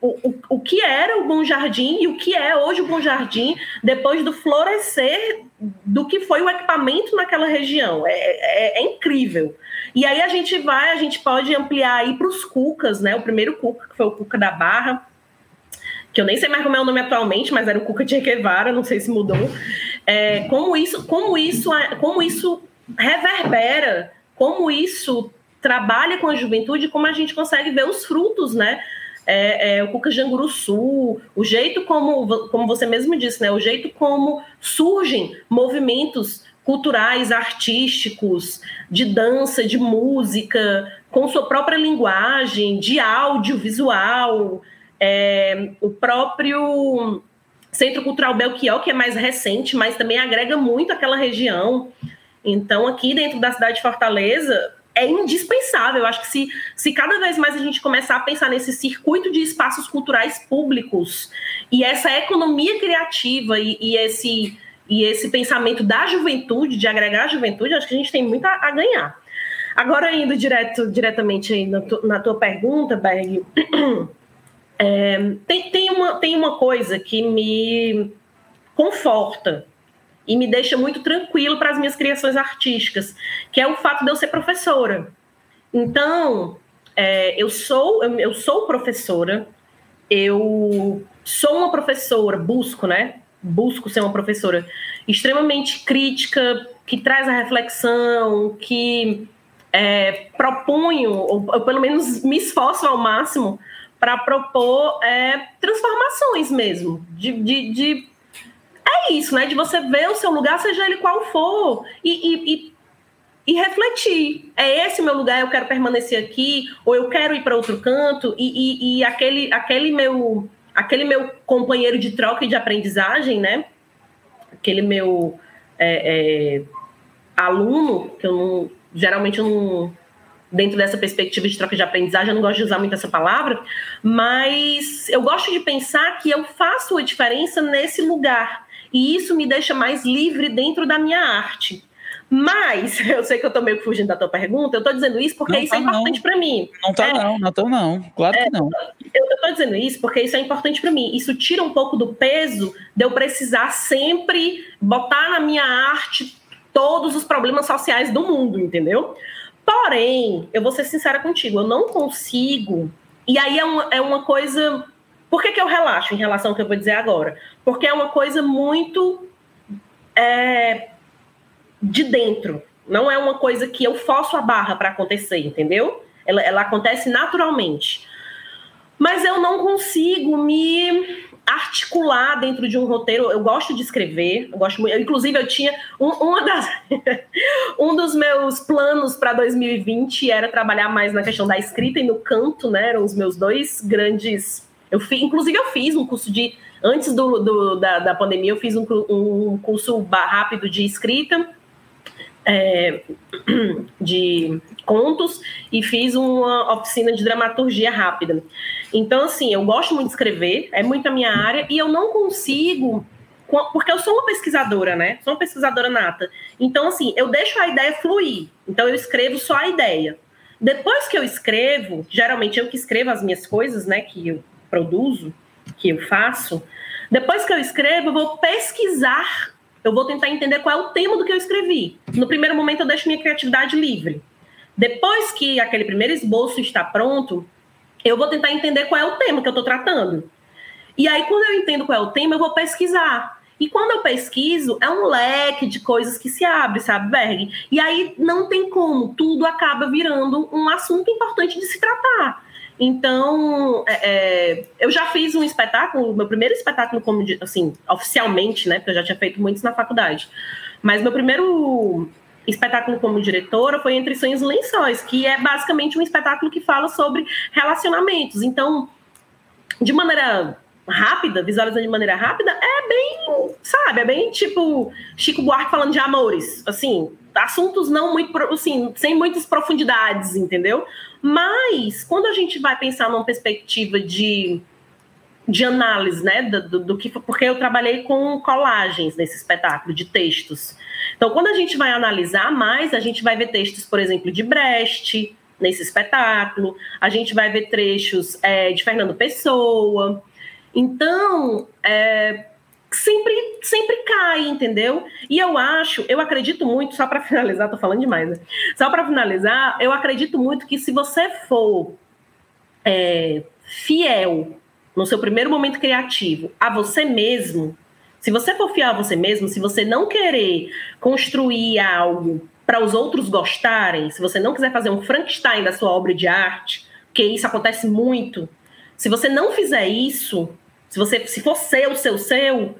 Speaker 2: o, o, que era o Bom Jardim e o que é hoje o Bom Jardim depois do florescer do que foi o equipamento naquela região. É, é, é incrível. E aí a gente vai, a gente pode ampliar aí para os Cucas, né? O primeiro Cuca, que foi o Cuca da Barra, que eu nem sei mais como é o nome atualmente, mas era o Cuca de Equevara, não sei se mudou. É, como isso, como isso, como isso reverbera, como isso trabalha com a juventude, como a gente consegue ver os frutos, né? É, é, o Cuca Janguru Sul, o jeito como, como você mesmo disse, né? O jeito como surgem movimentos culturais, artísticos, de dança, de música, com sua própria linguagem, de audiovisual, é, o próprio Centro Cultural Belchior, que é mais recente, mas também agrega muito aquela região. Então, aqui dentro da cidade de Fortaleza, é indispensável. Eu acho que se, se cada vez mais a gente começar a pensar nesse circuito de espaços culturais públicos e essa economia criativa e, e esse e esse pensamento da juventude, de agregar a juventude, acho que a gente tem muito a, a ganhar. Agora, indo direto, diretamente aí na, tu, na tua pergunta, Berg, é, tem, tem, uma, tem uma coisa que me conforta e me deixa muito tranquilo para as minhas criações artísticas, que é o fato de eu ser professora. Então, é, eu sou eu, eu sou professora, eu sou uma professora, busco, né? busco ser uma professora extremamente crítica, que traz a reflexão, que é, proponho, ou, ou, pelo menos me esforço ao máximo para propor é, transformações mesmo, de, de, de, É isso, né? De você ver o seu lugar, seja ele qual for, e, e, e, e refletir. É esse meu lugar, eu quero permanecer aqui, ou eu quero ir para outro canto, e, e aquele, aquele meu aquele meu companheiro de troca e de aprendizagem, né? Aquele meu é, é, aluno, que eu não, geralmente eu não, dentro dessa perspectiva de troca de aprendizagem, eu não gosto de usar muito essa palavra, mas eu gosto de pensar que eu faço a diferença nesse lugar. E isso me deixa mais livre dentro da minha arte. Mas, eu sei que eu tô meio fugindo da tua pergunta, eu tô dizendo isso porque não isso é tá é importante para mim.
Speaker 1: Não tá, é, não, não tô, não. Claro é, que não.
Speaker 2: Eu, tô dizendo isso porque isso é importante para mim. Isso tira um pouco do peso de eu precisar sempre botar na minha arte todos os problemas sociais do mundo, entendeu? Porém, eu vou ser sincera contigo, eu não consigo. E aí é uma, é uma coisa. Por que, que eu relaxo em relação ao que eu vou dizer agora? Porque é uma coisa muito. É, de dentro. Não é uma coisa que eu forço a barra para acontecer, entendeu? Ela, ela acontece naturalmente. Mas eu não consigo me articular dentro de um roteiro. Eu gosto de escrever, eu gosto muito. inclusive, eu tinha um, uma das, um dos meus planos para 2020 era trabalhar mais na questão da escrita e no canto, né? Eram os meus dois grandes. Eu fiz, inclusive, eu fiz um curso de antes do, do da, da pandemia, eu fiz um, um curso rápido de escrita é, de contos e fiz uma oficina de dramaturgia rápida. Então, assim, eu gosto muito de escrever, é muito a minha área, e eu não consigo, porque eu sou uma pesquisadora, né? Sou uma pesquisadora nata. Então, assim, eu deixo a ideia fluir. Então, eu escrevo só a ideia. Depois que eu escrevo, geralmente eu que escrevo as minhas coisas, né, que eu produzo, que eu faço, depois que eu escrevo, eu vou pesquisar eu vou tentar entender qual é o tema do que eu escrevi. No primeiro momento, eu deixo minha criatividade livre. Depois que aquele primeiro esboço está pronto, eu vou tentar entender qual é o tema que eu estou tratando. E aí, quando eu entendo qual é o tema, eu vou pesquisar. E quando eu pesquiso, é um leque de coisas que se abre, sabe, Berg? E aí não tem como, tudo acaba virando um assunto importante de se tratar. Então, é, é, eu já fiz um espetáculo, meu primeiro espetáculo como, assim, oficialmente, né? Porque eu já tinha feito muitos na faculdade. Mas meu primeiro espetáculo como diretora foi Entre Sonhos e Lençóis, que é basicamente um espetáculo que fala sobre relacionamentos. Então, de maneira rápida, visualizando de maneira rápida, é bem, sabe, é bem tipo Chico Buarque falando de amores, assim, assuntos não muito, assim, sem muitas profundidades, entendeu? Mas, quando a gente vai pensar numa perspectiva de, de análise, né, do, do que. Porque eu trabalhei com colagens nesse espetáculo, de textos. Então, quando a gente vai analisar mais, a gente vai ver textos, por exemplo, de Brecht, nesse espetáculo, a gente vai ver trechos é, de Fernando Pessoa. Então, é, sempre, sempre cai, entendeu? E eu acho, eu acredito muito, só para finalizar, tô falando demais, né? Só para finalizar, eu acredito muito que se você for é, fiel no seu primeiro momento criativo a você mesmo, se você for fiel a você mesmo, se você não querer construir algo para os outros gostarem, se você não quiser fazer um Frankenstein da sua obra de arte, porque isso acontece muito, se você não fizer isso, se você se for seu, seu, seu,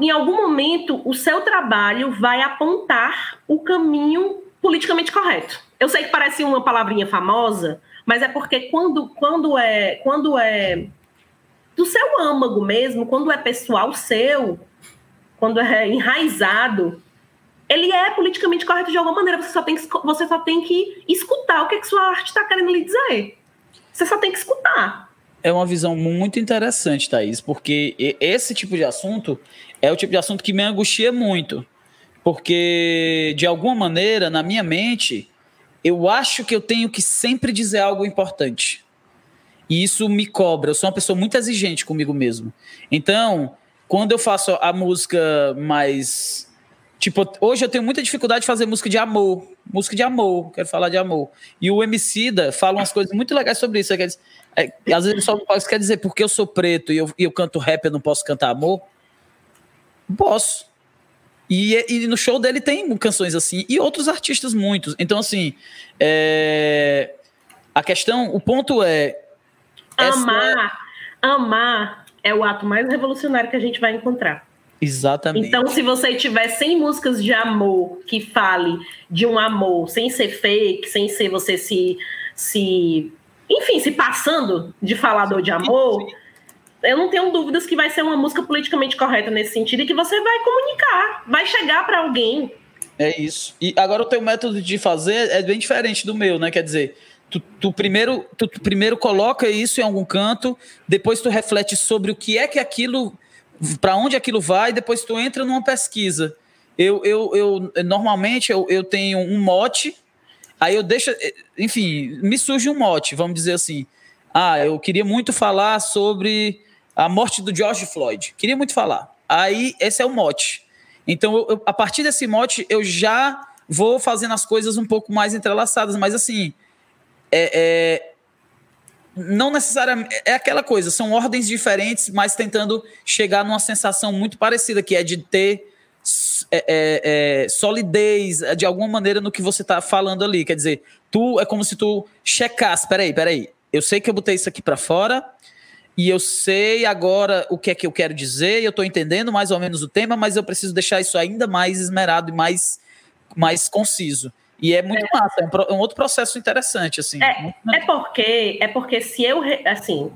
Speaker 2: em algum momento o seu trabalho vai apontar o caminho politicamente correto. Eu sei que parece uma palavrinha famosa, mas é porque quando, quando é quando é do seu âmago mesmo, quando é pessoal seu, quando é enraizado, ele é politicamente correto de alguma maneira. Você só tem que, você só tem que escutar o que, é que sua arte está querendo lhe dizer. Você só tem que escutar.
Speaker 1: É uma visão muito interessante, Thaís, porque esse tipo de assunto é o tipo de assunto que me angustia muito. Porque, de alguma maneira, na minha mente, eu acho que eu tenho que sempre dizer algo importante. E isso me cobra. Eu sou uma pessoa muito exigente comigo mesmo. Então, quando eu faço a música mais. Tipo, hoje eu tenho muita dificuldade de fazer música de amor. Música de amor, quero falar de amor. E o Emicida fala umas coisas muito legais sobre isso. É, é, às vezes só pode quer dizer, porque eu sou preto e eu, e eu canto rap, eu não posso cantar amor? Posso. E, e, no show dele tem canções assim, e outros artistas muitos. Então, assim, é... a questão, o ponto é.
Speaker 2: Amar, essa... amar é o ato mais revolucionário que a gente vai encontrar.
Speaker 1: Exatamente.
Speaker 2: Então, se você tiver 100 músicas de amor que fale de um amor, sem ser fake, sem ser você se. se enfim, se passando de falador de amor. Eu não tenho dúvidas que vai ser uma música politicamente correta nesse sentido e que você vai comunicar, vai chegar para alguém.
Speaker 1: É isso. E agora o teu método de fazer é bem diferente do meu, né? Quer dizer, tu, tu primeiro, tu, tu primeiro coloca isso em algum canto, depois tu reflete sobre o que é que aquilo, para onde aquilo vai, depois tu entra numa pesquisa. Eu, eu, eu normalmente eu, eu tenho um mote, aí eu deixo, enfim, me surge um mote, vamos dizer assim. Ah, eu queria muito falar sobre a morte do George Floyd. Queria muito falar. Aí, esse é o mote. Então, eu, eu, a partir desse mote, eu já vou fazendo as coisas um pouco mais entrelaçadas, mas assim, é, é, não necessariamente. É aquela coisa, são ordens diferentes, mas tentando chegar numa sensação muito parecida, que é de ter é, é, é solidez de alguma maneira no que você está falando ali. Quer dizer, tu é como se tu checasse. Peraí, peraí. Eu sei que eu botei isso aqui para fora, e eu sei agora o que é que eu quero dizer, eu estou entendendo mais ou menos o tema, mas eu preciso deixar isso ainda mais esmerado e mais, mais conciso. E é muito é. massa, é um, outro processo interessante, assim.
Speaker 2: É, é porque, é porque se eu, assim,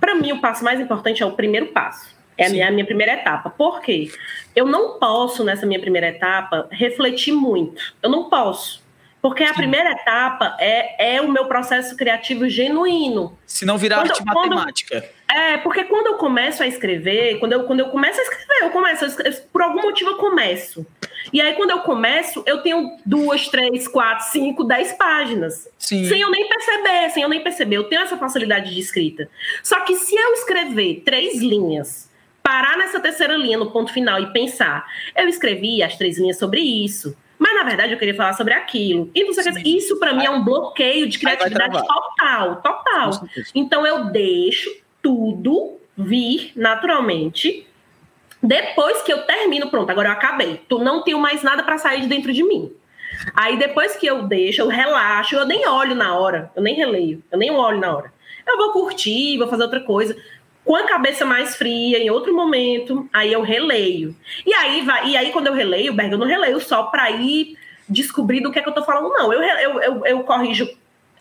Speaker 2: para mim o passo mais importante é o primeiro passo. É a minha, a minha primeira etapa. Por quê? Eu não posso, nessa minha primeira etapa, refletir muito. Eu não posso. Porque a Sim. primeira etapa é, é o meu processo criativo genuíno.
Speaker 1: Se não virar quando, arte quando, matemática.
Speaker 2: É, porque quando eu começo a escrever, quando eu, quando eu começo a escrever, eu começo, eu, por algum motivo eu começo. E aí, quando eu começo, eu tenho duas, três, quatro, cinco, dez páginas. Sim. Sem eu nem perceber, sem eu nem perceber. Eu tenho essa facilidade de escrita. Só que se eu escrever três linhas, parar nessa terceira linha, no ponto final, e pensar, eu escrevi as três linhas sobre isso mas na verdade eu queria falar sobre aquilo. E você quer, isso para mim é um bloqueio de criatividade total, total. Então eu deixo tudo vir naturalmente. Depois que eu termino, pronto, agora eu acabei. Tu não tenho mais nada para sair de dentro de mim. Aí depois que eu deixo, eu relaxo, eu nem olho na hora, eu nem releio, eu nem olho na hora. Eu vou curtir, vou fazer outra coisa com a cabeça mais fria, em outro momento, aí eu releio. E aí vai, e aí quando eu releio, Berg, eu não releio só para ir descobrir do que é que eu tô falando, não. Eu, eu, eu, eu corrijo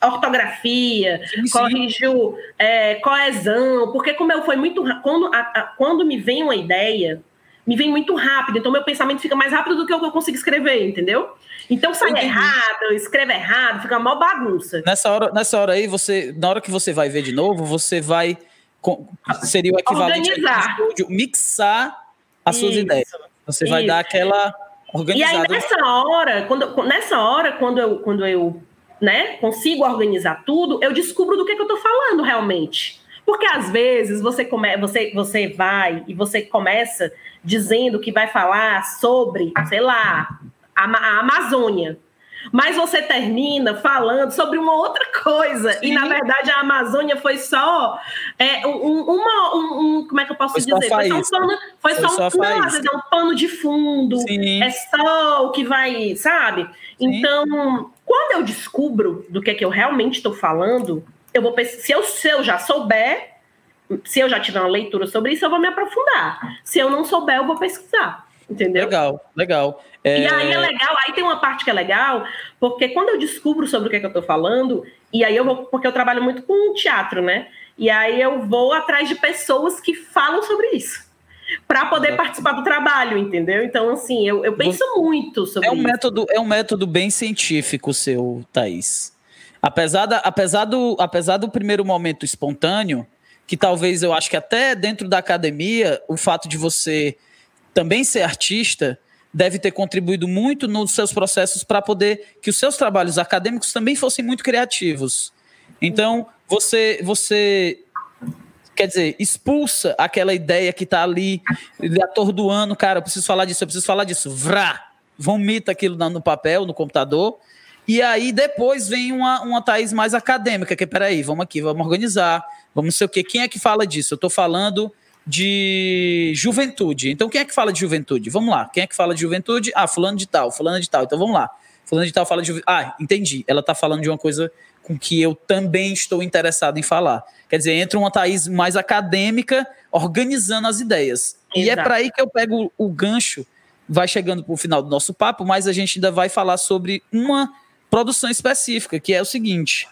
Speaker 2: ortografia, sim, sim. corrijo é, coesão, porque como eu foi muito quando, a, a, quando me vem uma ideia, me vem muito rápido, então meu pensamento fica mais rápido do que o que eu consigo escrever, entendeu? Então sai errado, escreve errado, fica uma bagunça.
Speaker 1: Nessa hora, nessa hora aí, você, na hora que você vai ver de novo, você vai seria o equivalente
Speaker 2: Organizar.
Speaker 1: estúdio, mixar as Isso. suas ideias. Você Isso. vai dar aquela organizada.
Speaker 2: E aí nessa hora, quando, nessa hora, quando eu, quando eu né, consigo organizar tudo, eu descubro do que, que eu estou falando realmente. Porque às vezes você, come, você, você vai e você começa dizendo que vai falar sobre, sei lá, a, a Amazônia. mas você termina falando sobre uma outra coisa. Sim. E, na verdade, a Amazônia foi só é, um, uma. Um, um, como é que eu posso foi dizer? Foi só um pano. Foi, foi só, só um, não, é um pano de fundo. Sim. É só o que vai, sabe? Sim. Então, quando eu descubro do que é que eu realmente estou falando, eu vou se eu, se eu já souber, se eu já tiver uma leitura sobre isso, eu vou me aprofundar. Se eu não souber, eu vou pesquisar. Entendeu?
Speaker 1: Legal, legal.
Speaker 2: É... E aí é legal, aí tem uma parte que é legal, porque quando eu descubro sobre o que, é que eu estou falando, e aí eu vou, porque eu trabalho muito com teatro, né? E aí eu vou atrás de pessoas que falam sobre isso. Para poder é. participar do trabalho, entendeu? Então, assim, eu, eu penso muito sobre
Speaker 1: é um
Speaker 2: isso.
Speaker 1: Método, é um método bem científico seu, Thaís. Apesar, da, apesar, do, apesar do primeiro momento espontâneo, que talvez eu acho que até dentro da academia, o fato de você também ser artista deve ter contribuído muito nos seus processos para poder que os seus trabalhos acadêmicos também fossem muito criativos. Então, você você quer dizer, expulsa aquela ideia que está ali atordoando, cara, eu preciso falar disso, eu preciso falar disso. Vrá! Vomita aquilo no papel, no computador e aí depois vem uma, uma Thaís mais acadêmica, que peraí, vamos aqui, vamos organizar, vamos não sei o quê. Quem é que fala disso? Eu estou falando de juventude. Então, quem é que fala de juventude? Vamos lá. Quem é que fala de juventude? Ah, fulano de tal, fulano de tal. Então, vamos lá. Fulano de tal fala de. Ah, entendi. Ela está falando de uma coisa com que eu também estou interessado em falar. Quer dizer, entra uma Thaís mais acadêmica, organizando as ideias. Exato. E é para aí que eu pego o gancho, vai chegando para o final do nosso papo, mas a gente ainda vai falar sobre uma produção específica, que é o seguinte: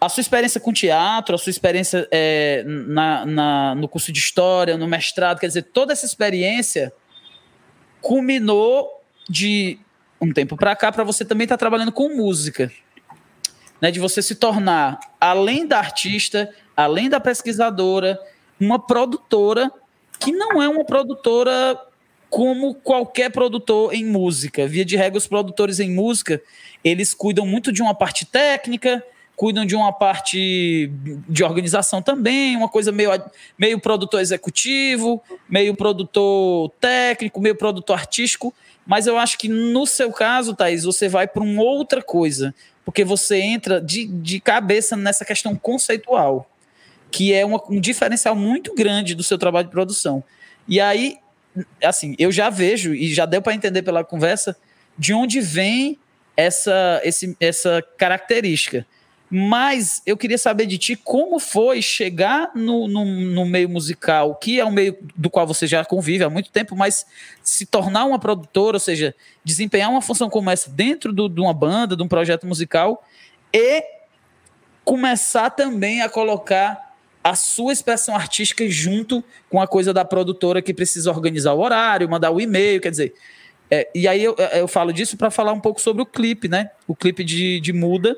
Speaker 1: a sua experiência com teatro, a sua experiência é, na, na, no curso de história, no mestrado, quer dizer, toda essa experiência culminou de um tempo para cá para você também estar tá trabalhando com música. Né, de você se tornar, além da artista, além da pesquisadora, uma produtora que não é uma produtora como qualquer produtor em música. Via de regra, os produtores em música, eles cuidam muito de uma parte técnica, cuidam de uma parte de organização também, uma coisa meio, meio produtor executivo, meio produtor técnico, meio produtor artístico. Mas eu acho que no seu caso, Thaís, você vai para uma outra coisa, porque você entra de, de cabeça nessa questão conceitual, que é uma, um diferencial muito grande do seu trabalho de produção. E aí assim, eu já vejo e já deu para entender pela conversa de onde vem essa, esse, essa característica. Mas eu queria saber de ti como foi chegar no, no, no, meio musical, que é um meio do qual você já convive há muito tempo, mas se tornar uma produtora, ou seja, desempenhar uma função como essa dentro do, de uma banda, de um projeto musical, e começar também a colocar a sua expressão artística junto com a coisa da produtora que precisa organizar o horário, mandar o e-mail, quer dizer. É, e aí eu, eu falo disso para falar um pouco sobre o clipe, né? O clipe de, de Muda,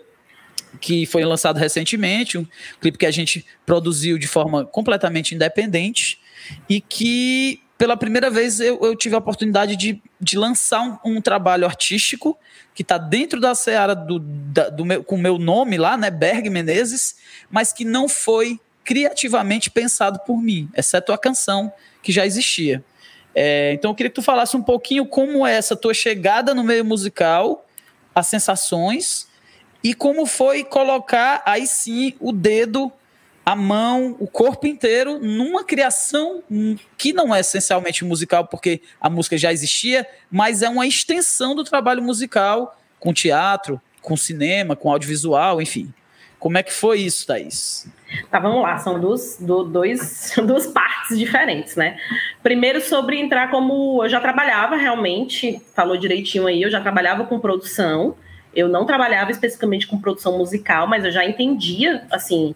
Speaker 1: que foi lançado recentemente, um clipe que a gente produziu de forma completamente independente e que pela primeira vez eu, eu tive a oportunidade de, de lançar um, um trabalho artístico que está dentro da seara do, da, do meu, com o meu nome lá, né, Berg Menezes, mas que não foi criativamente pensado por mim, exceto a canção que já existia. É, então eu queria que tu falasse um pouquinho como é essa tua chegada no meio musical, as sensações e como foi colocar aí sim o dedo, a mão, o corpo inteiro numa criação que não é essencialmente musical, porque a música já existia, mas é uma extensão do trabalho musical com teatro, com cinema, com audiovisual, enfim. Como é que foi isso, Thaís?
Speaker 2: Tá, vamos lá, são duas, dois, duas partes diferentes, né? Primeiro, sobre entrar como. Eu já trabalhava realmente, falou direitinho aí, eu já trabalhava com produção. Eu não trabalhava especificamente com produção musical, mas eu já entendia, assim,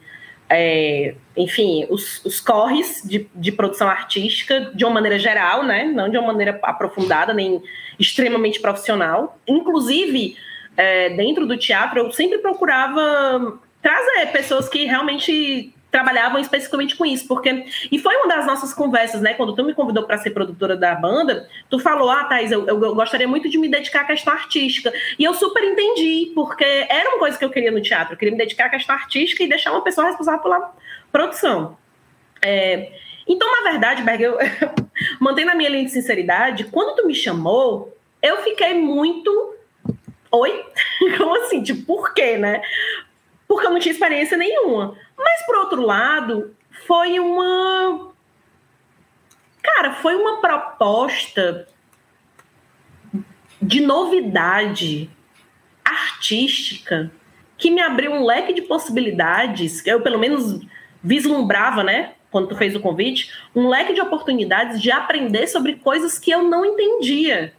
Speaker 2: é, enfim, os, os corres de, de, produção artística de uma maneira geral, né? Não de uma maneira aprofundada, nem extremamente profissional. Inclusive, é, dentro do teatro, eu sempre procurava trazer pessoas que realmente trabalhavam especificamente com isso, porque e foi uma das nossas conversas, né? Quando tu me convidou para ser produtora da banda, tu falou, ah, Thais, eu, eu, gostaria muito de me dedicar à questão artística. E eu super entendi, porque era uma coisa que eu queria no teatro, eu queria me dedicar à questão artística e deixar uma pessoa responsável pela produção. É, então, na verdade, Berg, eu mantendo a minha linha de sinceridade, quando tu me chamou, eu fiquei muito oi? Como assim? Tipo, por quê, né? Porque eu não tinha experiência nenhuma. Mas, por outro lado, foi uma. Cara, foi uma proposta de novidade artística que me abriu um leque de possibilidades. Eu, pelo menos, vislumbrava, né? Quando tu fez o convite, um leque de oportunidades de aprender sobre coisas que eu não entendia.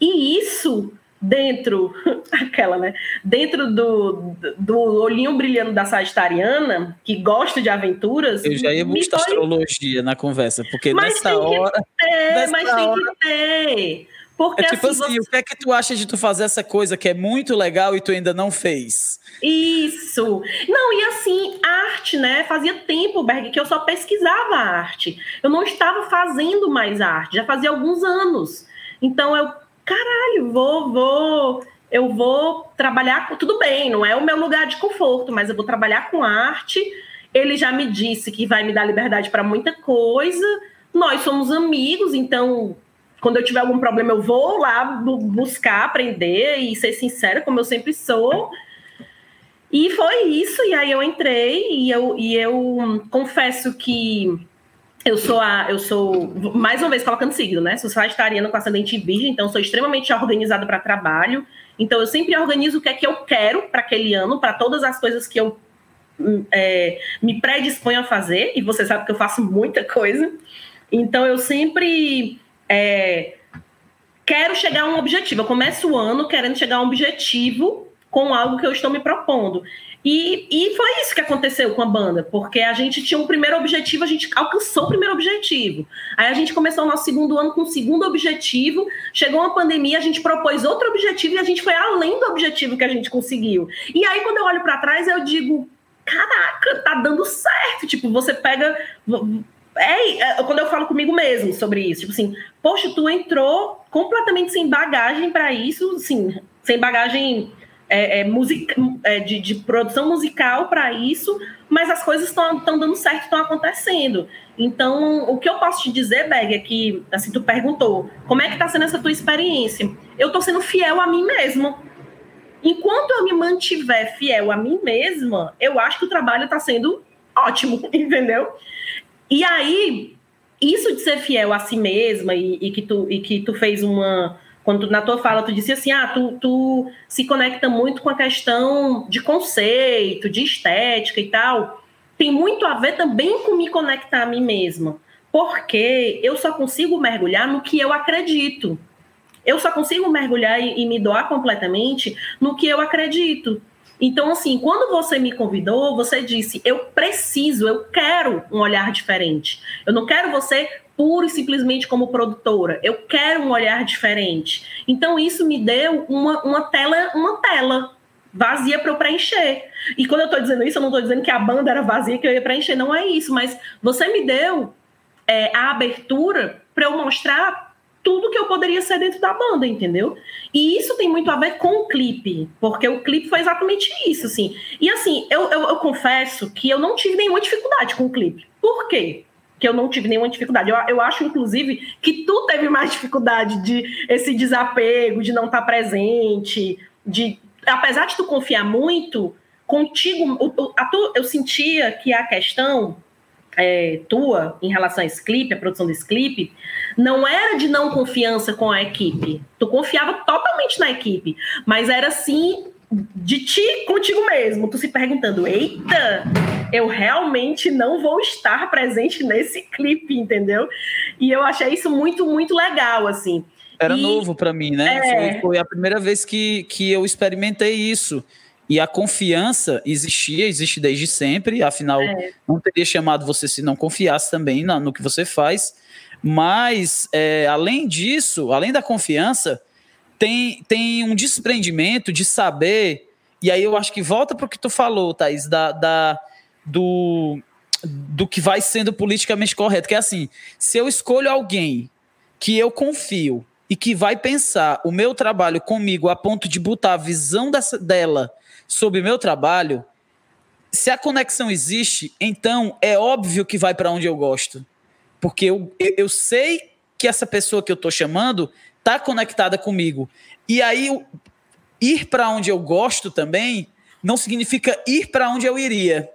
Speaker 2: E isso dentro aquela, né? Dentro do, do olhinho brilhando da sagitariana, que gosta de aventuras.
Speaker 1: Eu já ia buscar foi... astrologia na conversa, porque mas nessa hora.
Speaker 2: Ter, mas hora... tem que ter. Porque,
Speaker 1: é tipo assim, assim você... o que é que tu acha de tu fazer essa coisa que é muito legal e tu ainda não fez?
Speaker 2: Isso. Não, e assim, arte, né? Fazia tempo, Berg, que eu só pesquisava arte. Eu não estava fazendo mais arte, já fazia alguns anos. Então eu, caralho, vou, vou, eu vou trabalhar com. Tudo bem, não é o meu lugar de conforto, mas eu vou trabalhar com arte. Ele já me disse que vai me dar liberdade para muita coisa. Nós somos amigos, então quando eu tiver algum problema, eu vou lá buscar, aprender e ser sincera, como eu sempre sou. E foi isso, e aí eu entrei e eu, e eu confesso que eu sou a, eu sou, mais uma vez colocando signo, né? Sou sagitariana com ascendente virgem, então sou extremamente organizada para trabalho. Então eu sempre organizo o que é que eu quero para aquele ano, para todas as coisas que eu é, me predisponho a fazer, e você sabe que eu faço muita coisa. Então eu sempre é, quero chegar a um objetivo. Eu começo o ano querendo chegar a um objetivo com algo que eu estou me propondo. E, e foi isso que aconteceu com a banda, porque a gente tinha um primeiro objetivo, a gente alcançou o primeiro objetivo. Aí a gente começou o nosso segundo ano com o segundo objetivo, chegou uma pandemia, a gente propôs outro objetivo e a gente foi além do objetivo que a gente conseguiu. E aí, quando eu olho para trás, eu digo: caraca, tá dando certo. Tipo, você pega é, é, quando eu falo comigo mesmo sobre isso, tipo assim, poxa, tu entrou completamente sem bagagem para isso, sim, sem bagagem é, é, musica, é, de, de, produção musical para isso, mas as coisas estão dando certo, estão acontecendo. Então, o que eu posso te dizer, Beg, é que, assim, tu perguntou, como é que está sendo essa tua experiência? Eu estou sendo fiel a mim mesma. Enquanto eu me mantiver fiel a mim mesma, eu acho que o trabalho está sendo ótimo, entendeu? E aí, isso de ser fiel a si mesma e, e, que, tu, e que tu fez uma. Quando na tua fala tu disse assim, ah, tu, tu se conecta muito com a questão de conceito, de estética e tal. Tem muito a ver também com me conectar a mim mesma. Porque eu só consigo mergulhar no que eu acredito. Eu só consigo mergulhar e, e me doar completamente no que eu acredito. Então, assim, quando você me convidou, você disse: eu preciso, eu quero um olhar diferente. Eu não quero você pura e simplesmente como produtora. Eu quero um olhar diferente. Então, isso me deu uma, uma tela, uma tela vazia para eu preencher. E quando eu estou dizendo isso, eu não estou dizendo que a banda era vazia que eu ia preencher, não é isso. Mas você me deu é, a abertura para eu mostrar tudo que eu poderia ser dentro da banda, entendeu? E isso tem muito a ver com o clipe, porque o clipe foi exatamente isso, assim. E assim, eu, eu, eu confesso que eu não tive nenhuma dificuldade com o clipe. Por quê? Que eu não tive nenhuma dificuldade. Eu, eu acho, inclusive, que tu teve mais dificuldade de esse desapego, de não estar presente, de. Apesar de tu confiar muito, contigo, a tu, eu sentia que a questão é, tua em relação a esse clipe, a produção desse clipe, não era de não confiança com a equipe. Tu confiava totalmente na equipe, mas era assim de ti contigo mesmo, tu se perguntando: eita, eu realmente não vou estar presente nesse clipe, entendeu? E eu achei isso muito, muito legal, assim.
Speaker 1: Era e, novo para mim, né? É... Foi, foi, a primeira vez que, que eu experimentei isso. E a confiança existia, existe desde sempre, afinal, é. não teria chamado você se não confiasse também no, no que você faz. Mas, é, além disso, além da confiança, tem, tem um desprendimento de saber, e aí eu acho que volta para o que tu falou, Thaís, da, da, do, do que vai sendo politicamente correto, que é assim, se eu escolho alguém que eu confio e que vai pensar o meu trabalho comigo a ponto de botar a visão dessa, dela sobre o meu trabalho, se a conexão existe, então é óbvio que vai para onde eu gosto. Porque eu, eu sei que essa pessoa que eu estou chamando está conectada comigo. E aí, ir para onde eu gosto também não significa ir para onde eu iria.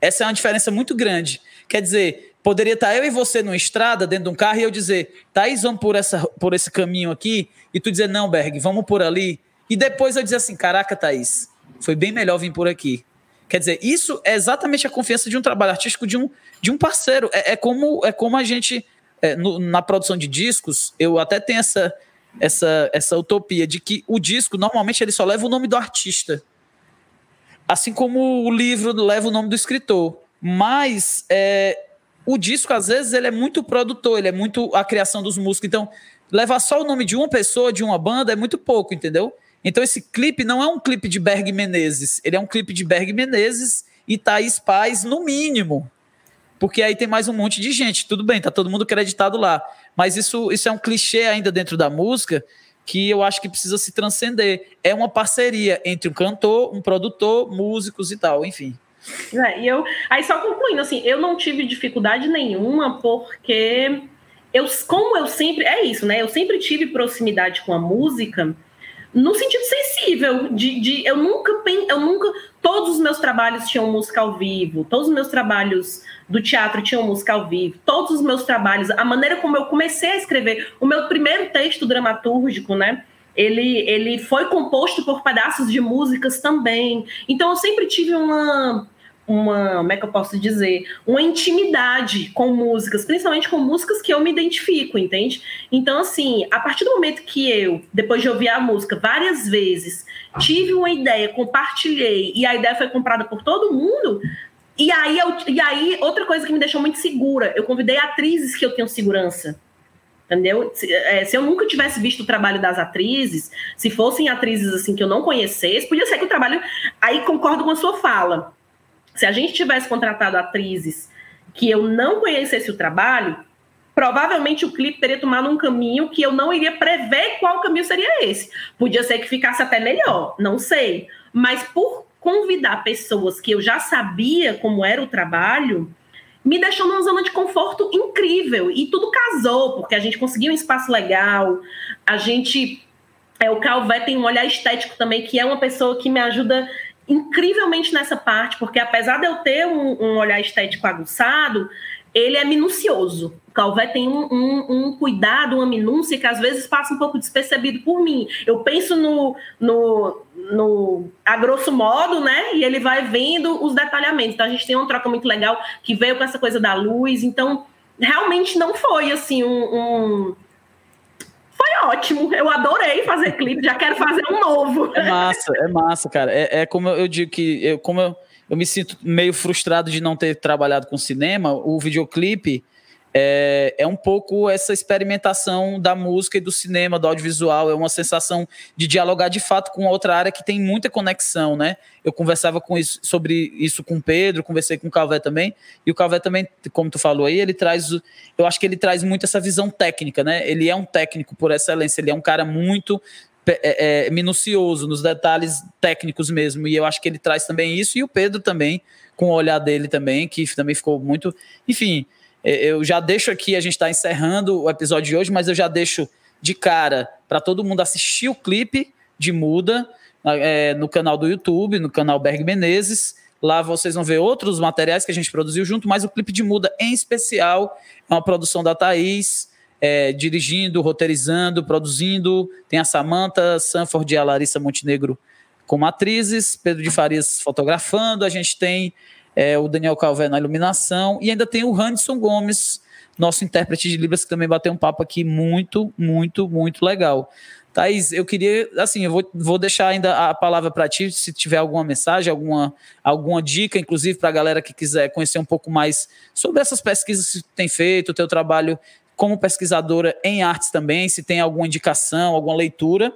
Speaker 1: Essa é uma diferença muito grande. Quer dizer, poderia estar eu e você numa estrada, dentro de um carro, e eu dizer, Thaís, vamos por, essa, por esse caminho aqui, e tu dizer, não, Berg, vamos por ali. E depois eu dizer assim, caraca, Thaís, foi bem melhor vir por aqui. Quer dizer, isso é exatamente a confiança de um trabalho artístico de um, de um parceiro. É, é como, é como a gente, é, no, na produção de discos, eu até tenho essa, essa, essa utopia de que o disco, normalmente, ele só leva o nome do artista. Assim como o livro leva o nome do escritor. Mas é, o disco, às vezes, ele é muito produtor, ele é muito a criação dos músicos. Então, levar só o nome de uma pessoa, de uma banda, é muito pouco, entendeu? Então esse clipe não é um clipe de Berg Menezes, ele é um clipe de Berg Menezes e Thaís Paz no mínimo. Porque aí tem mais um monte de gente. Tudo bem, tá todo mundo creditado lá. Mas isso, isso é um clichê ainda dentro da música que eu acho que precisa se transcender. É uma parceria entre um cantor, um produtor, músicos e tal, enfim.
Speaker 2: É, e eu, aí só concluindo, assim, eu não tive dificuldade nenhuma, porque eu, como eu sempre, é isso, né? Eu sempre tive proximidade com a música, no sentido sensível, de, de eu nunca eu nunca todos os meus trabalhos tinham música ao vivo, todos os meus trabalhos do teatro tinham música ao vivo, todos os meus trabalhos, a maneira como eu comecei a escrever, o meu primeiro texto dramatúrgico, né? Ele, ele foi composto por pedaços de músicas também. Então eu sempre tive uma uma, como é que eu posso dizer, uma intimidade com músicas, principalmente com músicas que eu me identifico, entende? Então, assim, a partir do momento que eu, depois de ouvir a música várias vezes, tive uma ideia, compartilhei, e a ideia foi comprada por todo mundo, e aí, eu, e aí outra coisa que me deixou muito segura, eu convidei atrizes que eu tenho segurança. Entendeu? Se, é, se eu nunca tivesse visto o trabalho das atrizes, se fossem atrizes assim que eu não conhecesse, podia ser que o trabalho. Aí concordo com a sua fala se a gente tivesse contratado atrizes que eu não conhecesse o trabalho, provavelmente o clipe teria tomado um caminho que eu não iria prever qual caminho seria esse. Podia ser que ficasse até melhor, não sei. Mas por convidar pessoas que eu já sabia como era o trabalho, me deixou numa zona de conforto incrível. E tudo casou, porque a gente conseguiu um espaço legal, a gente. É, o Calvé tem um olhar estético também, que é uma pessoa que me ajuda incrivelmente nessa parte, porque apesar de eu ter um, um olhar estético aguçado, ele é minucioso. O Calvé tem um, um, um, cuidado, uma minúcia que às vezes passa um pouco despercebido por mim. Eu penso no, no, no a grosso modo, né? E ele vai vendo os detalhamentos. Então a gente tem uma troca muito legal que veio com essa coisa da luz. Então realmente não foi assim um foi ótimo. Eu adorei fazer clipe, já quero fazer um novo.
Speaker 1: É massa, é massa, cara. É, é como eu digo que eu, como eu, eu me sinto meio frustrado de não ter trabalhado com cinema, o videoclipe é, é um pouco essa experimentação da música e do cinema, do audiovisual, é uma sensação de dialogar de fato com outra área que tem muita conexão, né? Eu conversava com isso, sobre isso com o Pedro, conversei com o Calvé também, e o Calvé também, como tu falou aí, ele traz, eu acho que ele traz muito essa visão técnica, né? Ele é um técnico por excelência, ele é um cara muito é, é, minucioso nos detalhes técnicos mesmo, e eu acho que ele traz também isso, e o Pedro também, com o olhar dele também, que também ficou muito, enfim, eu já deixo aqui, a gente está encerrando o episódio de hoje, mas eu já deixo de cara para todo mundo assistir o clipe de Muda é, no canal do YouTube, no canal Berg Menezes. Lá vocês vão ver outros materiais que a gente produziu junto, mas o clipe de Muda em especial é uma produção da Thaís, é, dirigindo, roteirizando, produzindo. Tem a Samantha Sanford e a Larissa Montenegro como atrizes, Pedro de Farias fotografando, a gente tem é, o Daniel Calvé na iluminação, e ainda tem o Hanson Gomes, nosso intérprete de Libras, que também bateu um papo aqui muito, muito, muito legal. Thaís, eu queria, assim, eu vou, vou deixar ainda a palavra para ti, se tiver alguma mensagem, alguma, alguma dica, inclusive para a galera que quiser conhecer um pouco mais sobre essas pesquisas que tem feito, o teu trabalho como pesquisadora em artes também, se tem alguma indicação, alguma leitura.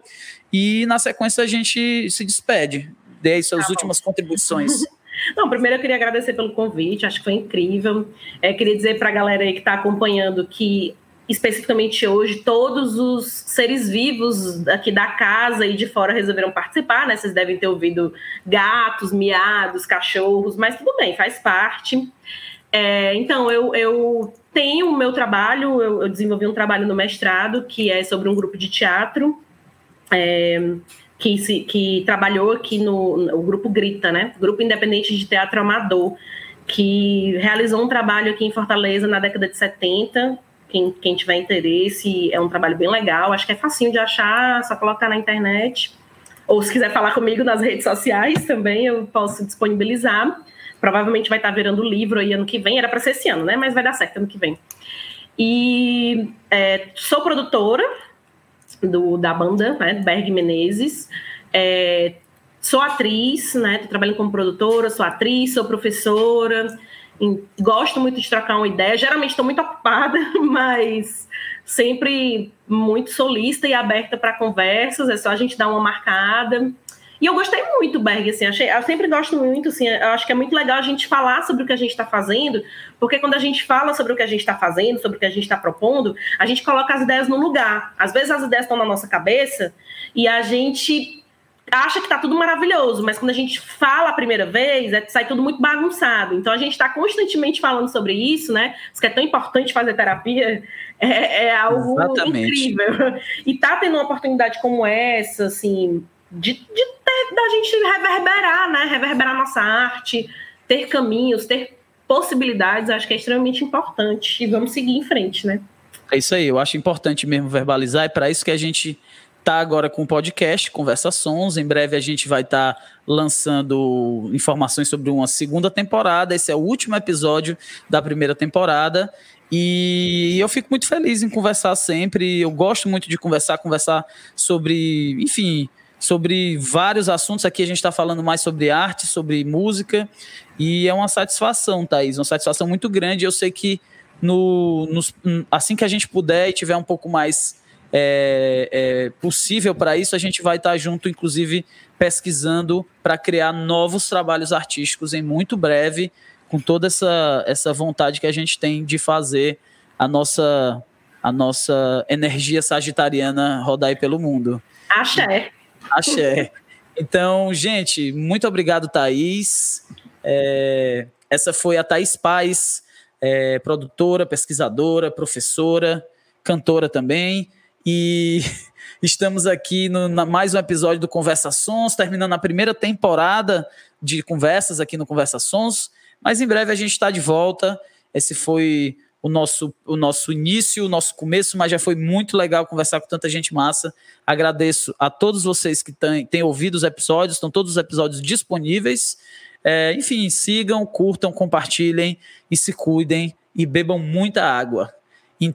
Speaker 1: E na sequência a gente se despede. Dê aí suas tá últimas contribuições.
Speaker 2: Não, primeiro eu queria agradecer pelo convite, acho que foi incrível. É, queria dizer para a galera aí que está acompanhando que, especificamente hoje, todos os seres vivos aqui da casa e de fora resolveram participar, né? Vocês devem ter ouvido gatos, miados, cachorros, mas tudo bem, faz parte. É, então, eu, eu tenho o meu trabalho, eu, eu, desenvolvi um trabalho no mestrado que é sobre um grupo de teatro. É, que, se, que trabalhou aqui no, no grupo Grita, né? Grupo Independente de Teatro Amador, que realizou um trabalho aqui em Fortaleza na década de 70. Quem, quem tiver interesse, é um trabalho bem legal. Acho que é facinho de achar, só colocar na internet. Ou se quiser falar comigo nas redes sociais também, eu posso disponibilizar. Provavelmente vai estar virando livro aí ano que vem. Era para ser esse ano, né? Mas vai dar certo ano que vem. E é, sou produtora do, da banda, né? Berg Menezes. É, sou atriz, né? Tô trabalhando como produtora, sou atriz, sou professora. Gosto muito de trocar uma ideia. Geralmente estou muito ocupada, mas sempre muito solista e aberta para conversas, é só a gente dar uma marcada. E eu gostei muito, Berg, assim, achei, eu sempre gosto muito, assim, eu acho que é muito legal a gente falar sobre o que a gente está fazendo, porque quando a gente fala sobre o que a gente está fazendo, sobre o que a gente está propondo, a gente coloca as ideias no lugar. Às vezes as ideias estão na nossa cabeça e a gente acha que tá tudo maravilhoso, mas quando a gente fala a primeira vez, é, sai tudo muito bagunçado. Então a gente está constantemente falando sobre isso, né? Isso que é tão importante fazer terapia é, é algo Exatamente. incrível. E tá tendo uma oportunidade como essa, assim, de, de ter, da gente reverberar, né? Reverberar nossa arte, ter caminhos, ter possibilidades, acho que é extremamente importante. E vamos seguir em frente, né?
Speaker 1: É isso aí, eu acho importante mesmo verbalizar, é para isso que a gente tá agora com o podcast Conversações. Em breve a gente vai estar tá lançando informações sobre uma segunda temporada. Esse é o último episódio da primeira temporada. E eu fico muito feliz em conversar sempre. Eu gosto muito de conversar, conversar sobre, enfim, sobre vários assuntos. Aqui a gente está falando mais sobre arte, sobre música. E é uma satisfação, Thaís, uma satisfação muito grande. Eu sei que no, assim que a gente puder e tiver um pouco mais é, é, possível para isso, a gente vai estar junto, inclusive, pesquisando para criar novos trabalhos artísticos em muito breve, com toda essa, essa vontade que a gente tem de fazer a nossa, a nossa energia sagitariana rodar aí pelo mundo.
Speaker 2: Axé.
Speaker 1: Axé. Então, gente, muito obrigado, Thaís. É, essa foi a Thaís Paz, é, produtora, pesquisadora, professora, cantora também. E estamos aqui no na, mais um episódio do Conversações, terminando a primeira temporada de conversas aqui no Conversações. Mas em breve a gente está de volta. Esse foi o nosso, o nosso início, o nosso começo, mas já foi muito legal conversar com tanta gente massa. Agradeço a todos vocês que têm, têm ouvido os episódios, estão todos os episódios disponíveis. É, enfim, sigam, curtam, compartilhem e se cuidem e bebam muita água. Em.